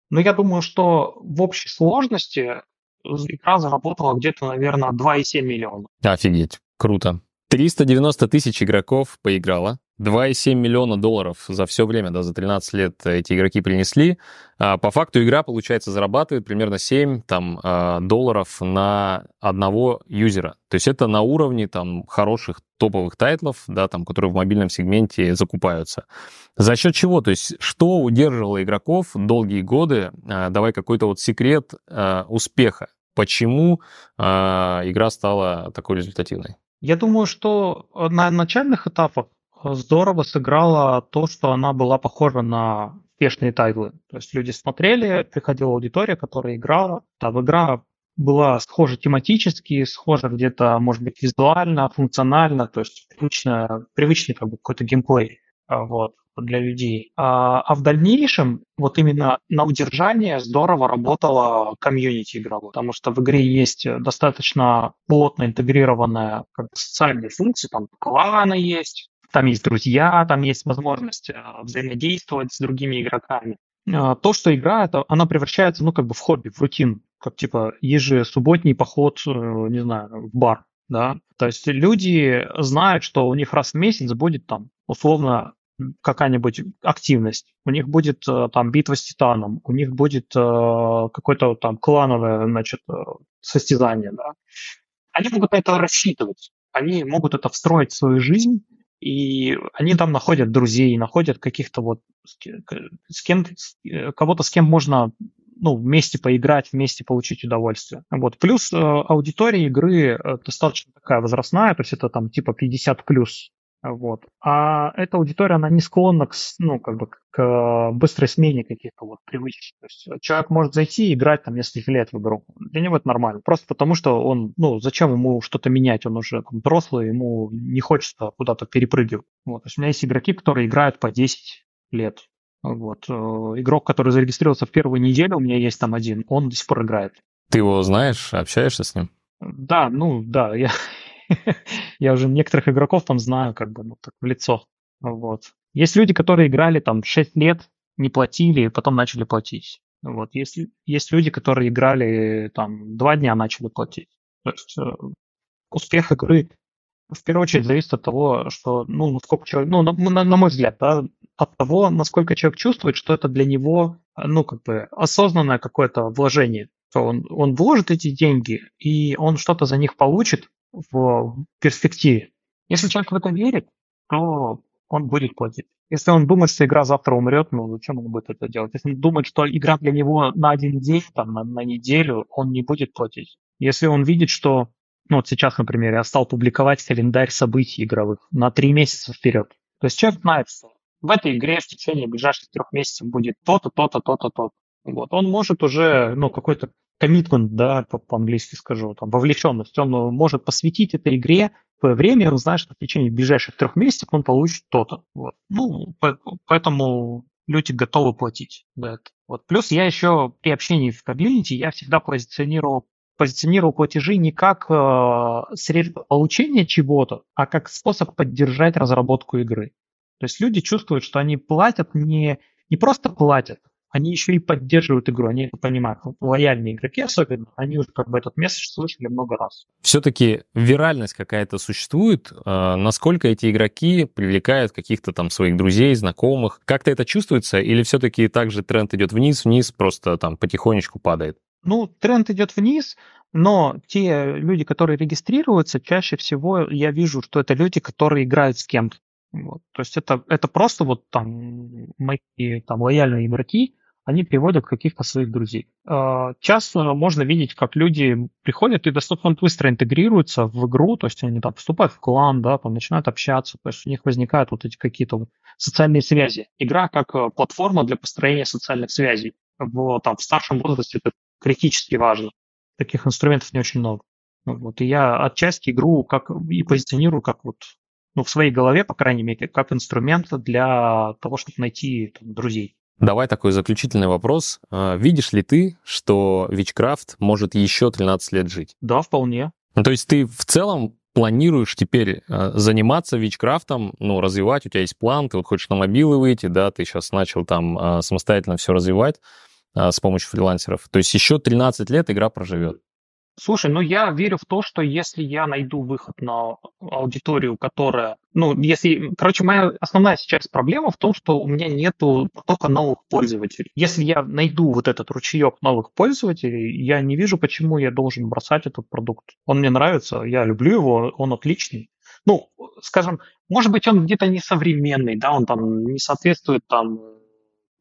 Но я думаю, что в общей сложности игра заработала где-то, наверное, 2,7 миллиона. Офигеть, круто. 390 тысяч игроков поиграло. 2,7 миллиона долларов за все время, да, за 13 лет эти игроки принесли. А, по факту игра, получается, зарабатывает примерно 7 там, а, долларов на одного юзера. То есть это на уровне там, хороших топовых тайтлов, да, там, которые в мобильном сегменте закупаются. За счет чего? То есть что удерживало игроков долгие годы? А, давай какой-то вот секрет успеха. Почему игра стала такой результативной? Я думаю, что на начальных этапах здорово сыграло то, что она была похожа на успешные тайтлы. То есть люди смотрели, приходила аудитория, которая играла. Там игра была схожа тематически, схожа где-то, может быть, визуально, функционально, то есть привычно, привычный как бы какой-то геймплей. А, вот для людей. А, а в дальнейшем вот именно на удержание здорово работала комьюнити игровой, потому что в игре есть достаточно плотно интегрированная как бы, социальные функции, там кланы есть, там есть друзья, там есть возможность а, взаимодействовать с другими игроками. А, то, что игра, это, она превращается, ну, как бы в хобби, в рутин, как, типа, ежесубботний поход, э, не знаю, в бар, да. То есть люди знают, что у них раз в месяц будет там, условно, какая-нибудь активность, у них будет э, там битва с Титаном, у них будет э, какое-то там клановое, значит, состязание, да. Они могут на это рассчитывать, они могут это встроить в свою жизнь, и они там находят друзей, находят каких-то вот с кем э, кого-то с кем можно ну, вместе поиграть, вместе получить удовольствие. Вот. Плюс э, аудитория игры э, достаточно такая возрастная, то есть это там типа 50 плюс вот. А эта аудитория, она не склонна к, ну, как бы, к быстрой смене каких-то вот привычек. То есть человек может зайти и играть там несколько лет в игру. Для него это нормально. Просто потому, что он, ну, зачем ему что-то менять? Он уже там, взрослый, ему не хочется куда-то перепрыгивать. Вот. То есть у меня есть игроки, которые играют по 10 лет. Вот. Э, игрок, который зарегистрировался в первую неделю, у меня есть там один, он до сих пор играет. Ты его знаешь, общаешься с ним? Да, ну да, я, я уже некоторых игроков там знаю, как бы, ну, так, в лицо. Вот. Есть люди, которые играли там 6 лет, не платили, и потом начали платить. Вот. Есть, есть люди, которые играли там 2 дня, начали платить. То есть э, успех игры в первую очередь зависит от того, что, ну, насколько человек, ну, на, на, на мой взгляд, да, от того, насколько человек чувствует, что это для него, ну, как бы осознанное какое-то вложение. То он, он вложит эти деньги, и он что-то за них получит, в перспективе. Если человек в это верит, то он будет платить. Если он думает, что игра завтра умрет, ну зачем он будет это делать? Если он думает, что игра для него на один день, там, на, на неделю, он не будет платить. Если он видит, что, ну вот сейчас, например, я стал публиковать календарь событий игровых на три месяца вперед. То есть человек знает, что в этой игре в течение ближайших трех месяцев будет то-то, то-то, то-то, то-то. Вот. Он может уже, ну, какой-то коммитмент, да, по-английски скажу, там, вовлеченность, он может посвятить этой игре свое время, он знает, что в течение ближайших трех месяцев он получит то-то. Вот. Ну, поэтому люди готовы платить за это. Вот. Плюс я еще при общении в комьюнити, я всегда позиционировал позиционировал платежи не как э, средство получения чего-то, а как способ поддержать разработку игры. То есть люди чувствуют, что они платят не, не просто платят, они еще и поддерживают игру, они это понимают. Лояльные игроки особенно, они уже как бы этот месседж слышали много раз. Все-таки виральность какая-то существует? А, насколько эти игроки привлекают каких-то там своих друзей, знакомых? Как-то это чувствуется? Или все-таки также тренд идет вниз, вниз, просто там потихонечку падает? Ну, тренд идет вниз, но те люди, которые регистрируются, чаще всего я вижу, что это люди, которые играют с кем-то. Вот. То есть это, это просто вот там мои там лояльные игроки, они приводят каких-то своих друзей. А, часто можно видеть, как люди приходят и достаточно быстро интегрируются в игру, то есть они там вступают в клан, да, там начинают общаться, то есть у них возникают вот эти какие-то вот социальные связи. Игра как э, платформа для построения социальных связей. В, там, в старшем возрасте это критически важно. Таких инструментов не очень много. Вот. И я отчасти игру как и позиционирую как вот ну, в своей голове, по крайней мере, как инструмент для того, чтобы найти там, друзей. Давай такой заключительный вопрос. А, видишь ли ты, что Вичкрафт может еще 13 лет жить? Да, вполне. Ну, то есть ты в целом планируешь теперь а, заниматься Вичкрафтом, ну, развивать, у тебя есть план, ты вот хочешь на мобилы выйти, да, ты сейчас начал там а, самостоятельно все развивать с помощью фрилансеров. То есть еще 13 лет игра проживет. Слушай, ну я верю в то, что если я найду выход на аудиторию, которая... Ну, если... Короче, моя основная сейчас проблема в том, что у меня нету потока новых пользователей. Если я найду вот этот ручеек новых пользователей, я не вижу, почему я должен бросать этот продукт. Он мне нравится, я люблю его, он отличный. Ну, скажем, может быть, он где-то несовременный, да, он там не соответствует там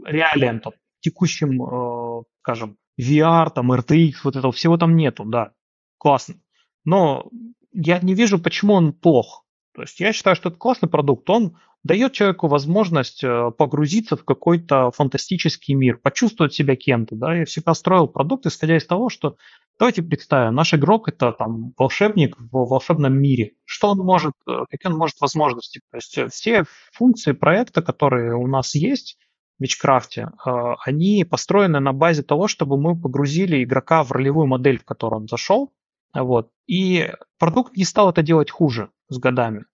реалиям, там, текущим, э, скажем, VR, там, RTX, вот этого всего там нету, да, классно. Но я не вижу, почему он плох. То есть я считаю, что это классный продукт. Он дает человеку возможность э, погрузиться в какой-то фантастический мир, почувствовать себя кем-то. Да? Я всегда строил продукт, исходя из того, что давайте представим, наш игрок это там волшебник в волшебном мире. Что он может, э, какие он может возможности? То есть все функции проекта, которые у нас есть, Вичкрафте, а, они построены на базе того, чтобы мы погрузили игрока в ролевую модель, в которую он зашел. Вот. И продукт не стал это делать хуже с годами.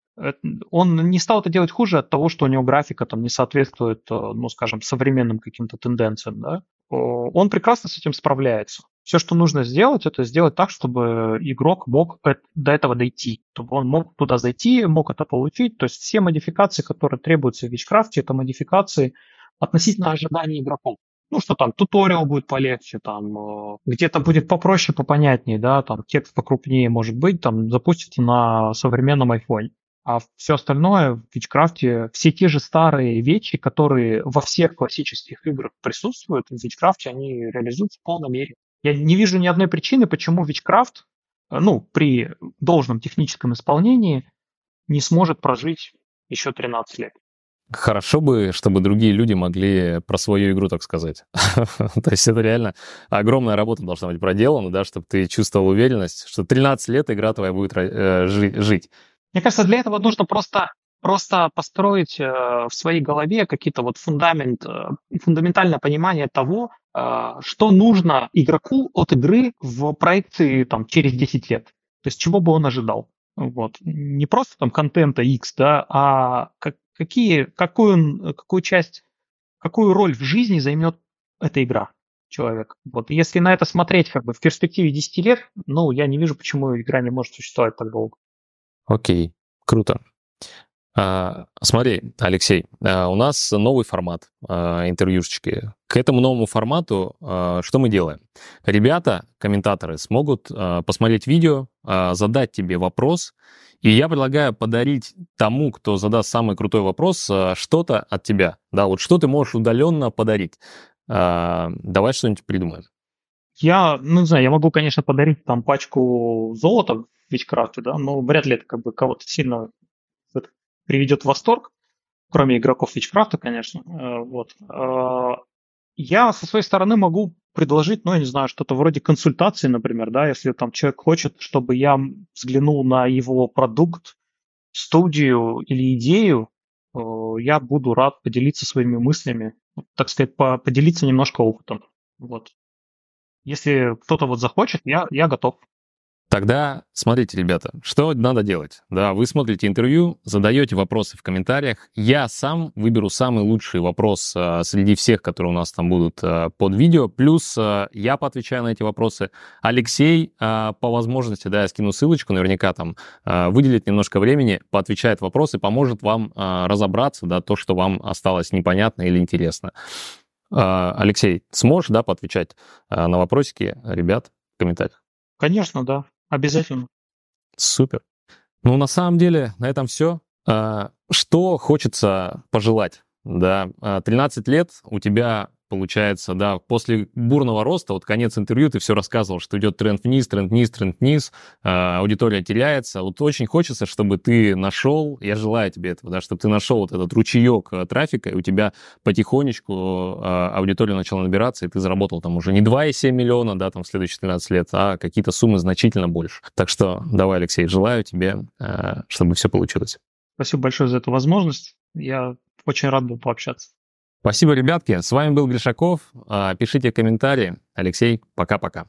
Он не стал это делать хуже от того, что у него графика там не соответствует, э, ну, скажем, современным каким-то тенденциям. Да? Он прекрасно с этим справляется. Все, что нужно сделать, это сделать так, чтобы игрок мог до этого дойти, чтобы он мог туда зайти, мог это получить. То есть все модификации, которые требуются в Вичкрафте, это модификации, относительно ожиданий игроков. Ну, что там, туториал будет полегче, там, э, где-то будет попроще, попонятнее, да, там, текст покрупнее, может быть, там, запустите на современном iPhone. А все остальное в Вичкрафте, все те же старые вещи, которые во всех классических играх присутствуют, в Вичкрафте они реализуются в полной мере. Я не вижу ни одной причины, почему Вичкрафт, э, ну, при должном техническом исполнении, не сможет прожить еще 13 лет. Хорошо бы, чтобы другие люди могли про свою игру так сказать. То есть это реально огромная работа должна быть проделана, да, чтобы ты чувствовал уверенность, что 13 лет игра твоя будет э, жить. Мне кажется, для этого нужно просто просто построить э, в своей голове какие-то вот фундамент, э, фундаментальное понимание того, что нужно игроку от игры в проекции там, через 10 лет. То есть чего бы он ожидал. Вот. Не просто там контента X, да, а как, какие, какую, какую часть, какую роль в жизни займет эта игра человек. Вот. Если на это смотреть как бы в перспективе 10 лет, ну, я не вижу, почему игра не может существовать так долго. Окей, круто. А, смотри, Алексей, а, у нас новый формат а, интервьюшечки. К этому новому формату что мы делаем? Ребята, комментаторы, смогут посмотреть видео, задать тебе вопрос, и я предлагаю подарить тому, кто задаст самый крутой вопрос, что-то от тебя. Да, вот что ты можешь удаленно подарить. Давай что-нибудь придумаем. Я, ну, не знаю, я могу, конечно, подарить там пачку золота в Вичкрафте, да, но вряд ли это как бы кого-то сильно приведет в восторг, кроме игроков Вичкрафта, конечно. Э, вот. Э, я со своей стороны могу предложить, ну, я не знаю, что-то вроде консультации, например, да, если там человек хочет, чтобы я взглянул на его продукт, студию или идею, э, я буду рад поделиться своими мыслями, так сказать, поделиться немножко опытом. Вот. Если кто-то вот захочет, я, я готов. Тогда смотрите, ребята, что надо делать. Да, вы смотрите интервью, задаете вопросы в комментариях. Я сам выберу самый лучший вопрос а, среди всех, которые у нас там будут а, под видео. Плюс а, я поотвечаю на эти вопросы. Алексей, а, по возможности, да, я скину ссылочку, наверняка там а, выделит немножко времени, поотвечает вопросы, поможет вам а, разобраться, да, то, что вам осталось непонятно или интересно. Алексей, сможешь, да, поотвечать на вопросики ребят в комментариях? Конечно, да. Обязательно. Супер. Ну, на самом деле, на этом все. А, что хочется пожелать? Да, 13 лет у тебя получается, да, после бурного роста, вот конец интервью, ты все рассказывал, что идет тренд вниз, тренд вниз, тренд вниз, э, аудитория теряется. Вот очень хочется, чтобы ты нашел, я желаю тебе этого, да, чтобы ты нашел вот этот ручеек э, трафика, и у тебя потихонечку э, аудитория начала набираться, и ты заработал там уже не 2,7 миллиона, да, там в следующие 13 лет, а какие-то суммы значительно больше. Так что давай, Алексей, желаю тебе, э, чтобы все получилось. Спасибо большое за эту возможность. Я очень рад был пообщаться. Спасибо, ребятки. С вами был Гришаков. А, пишите комментарии. Алексей, пока-пока.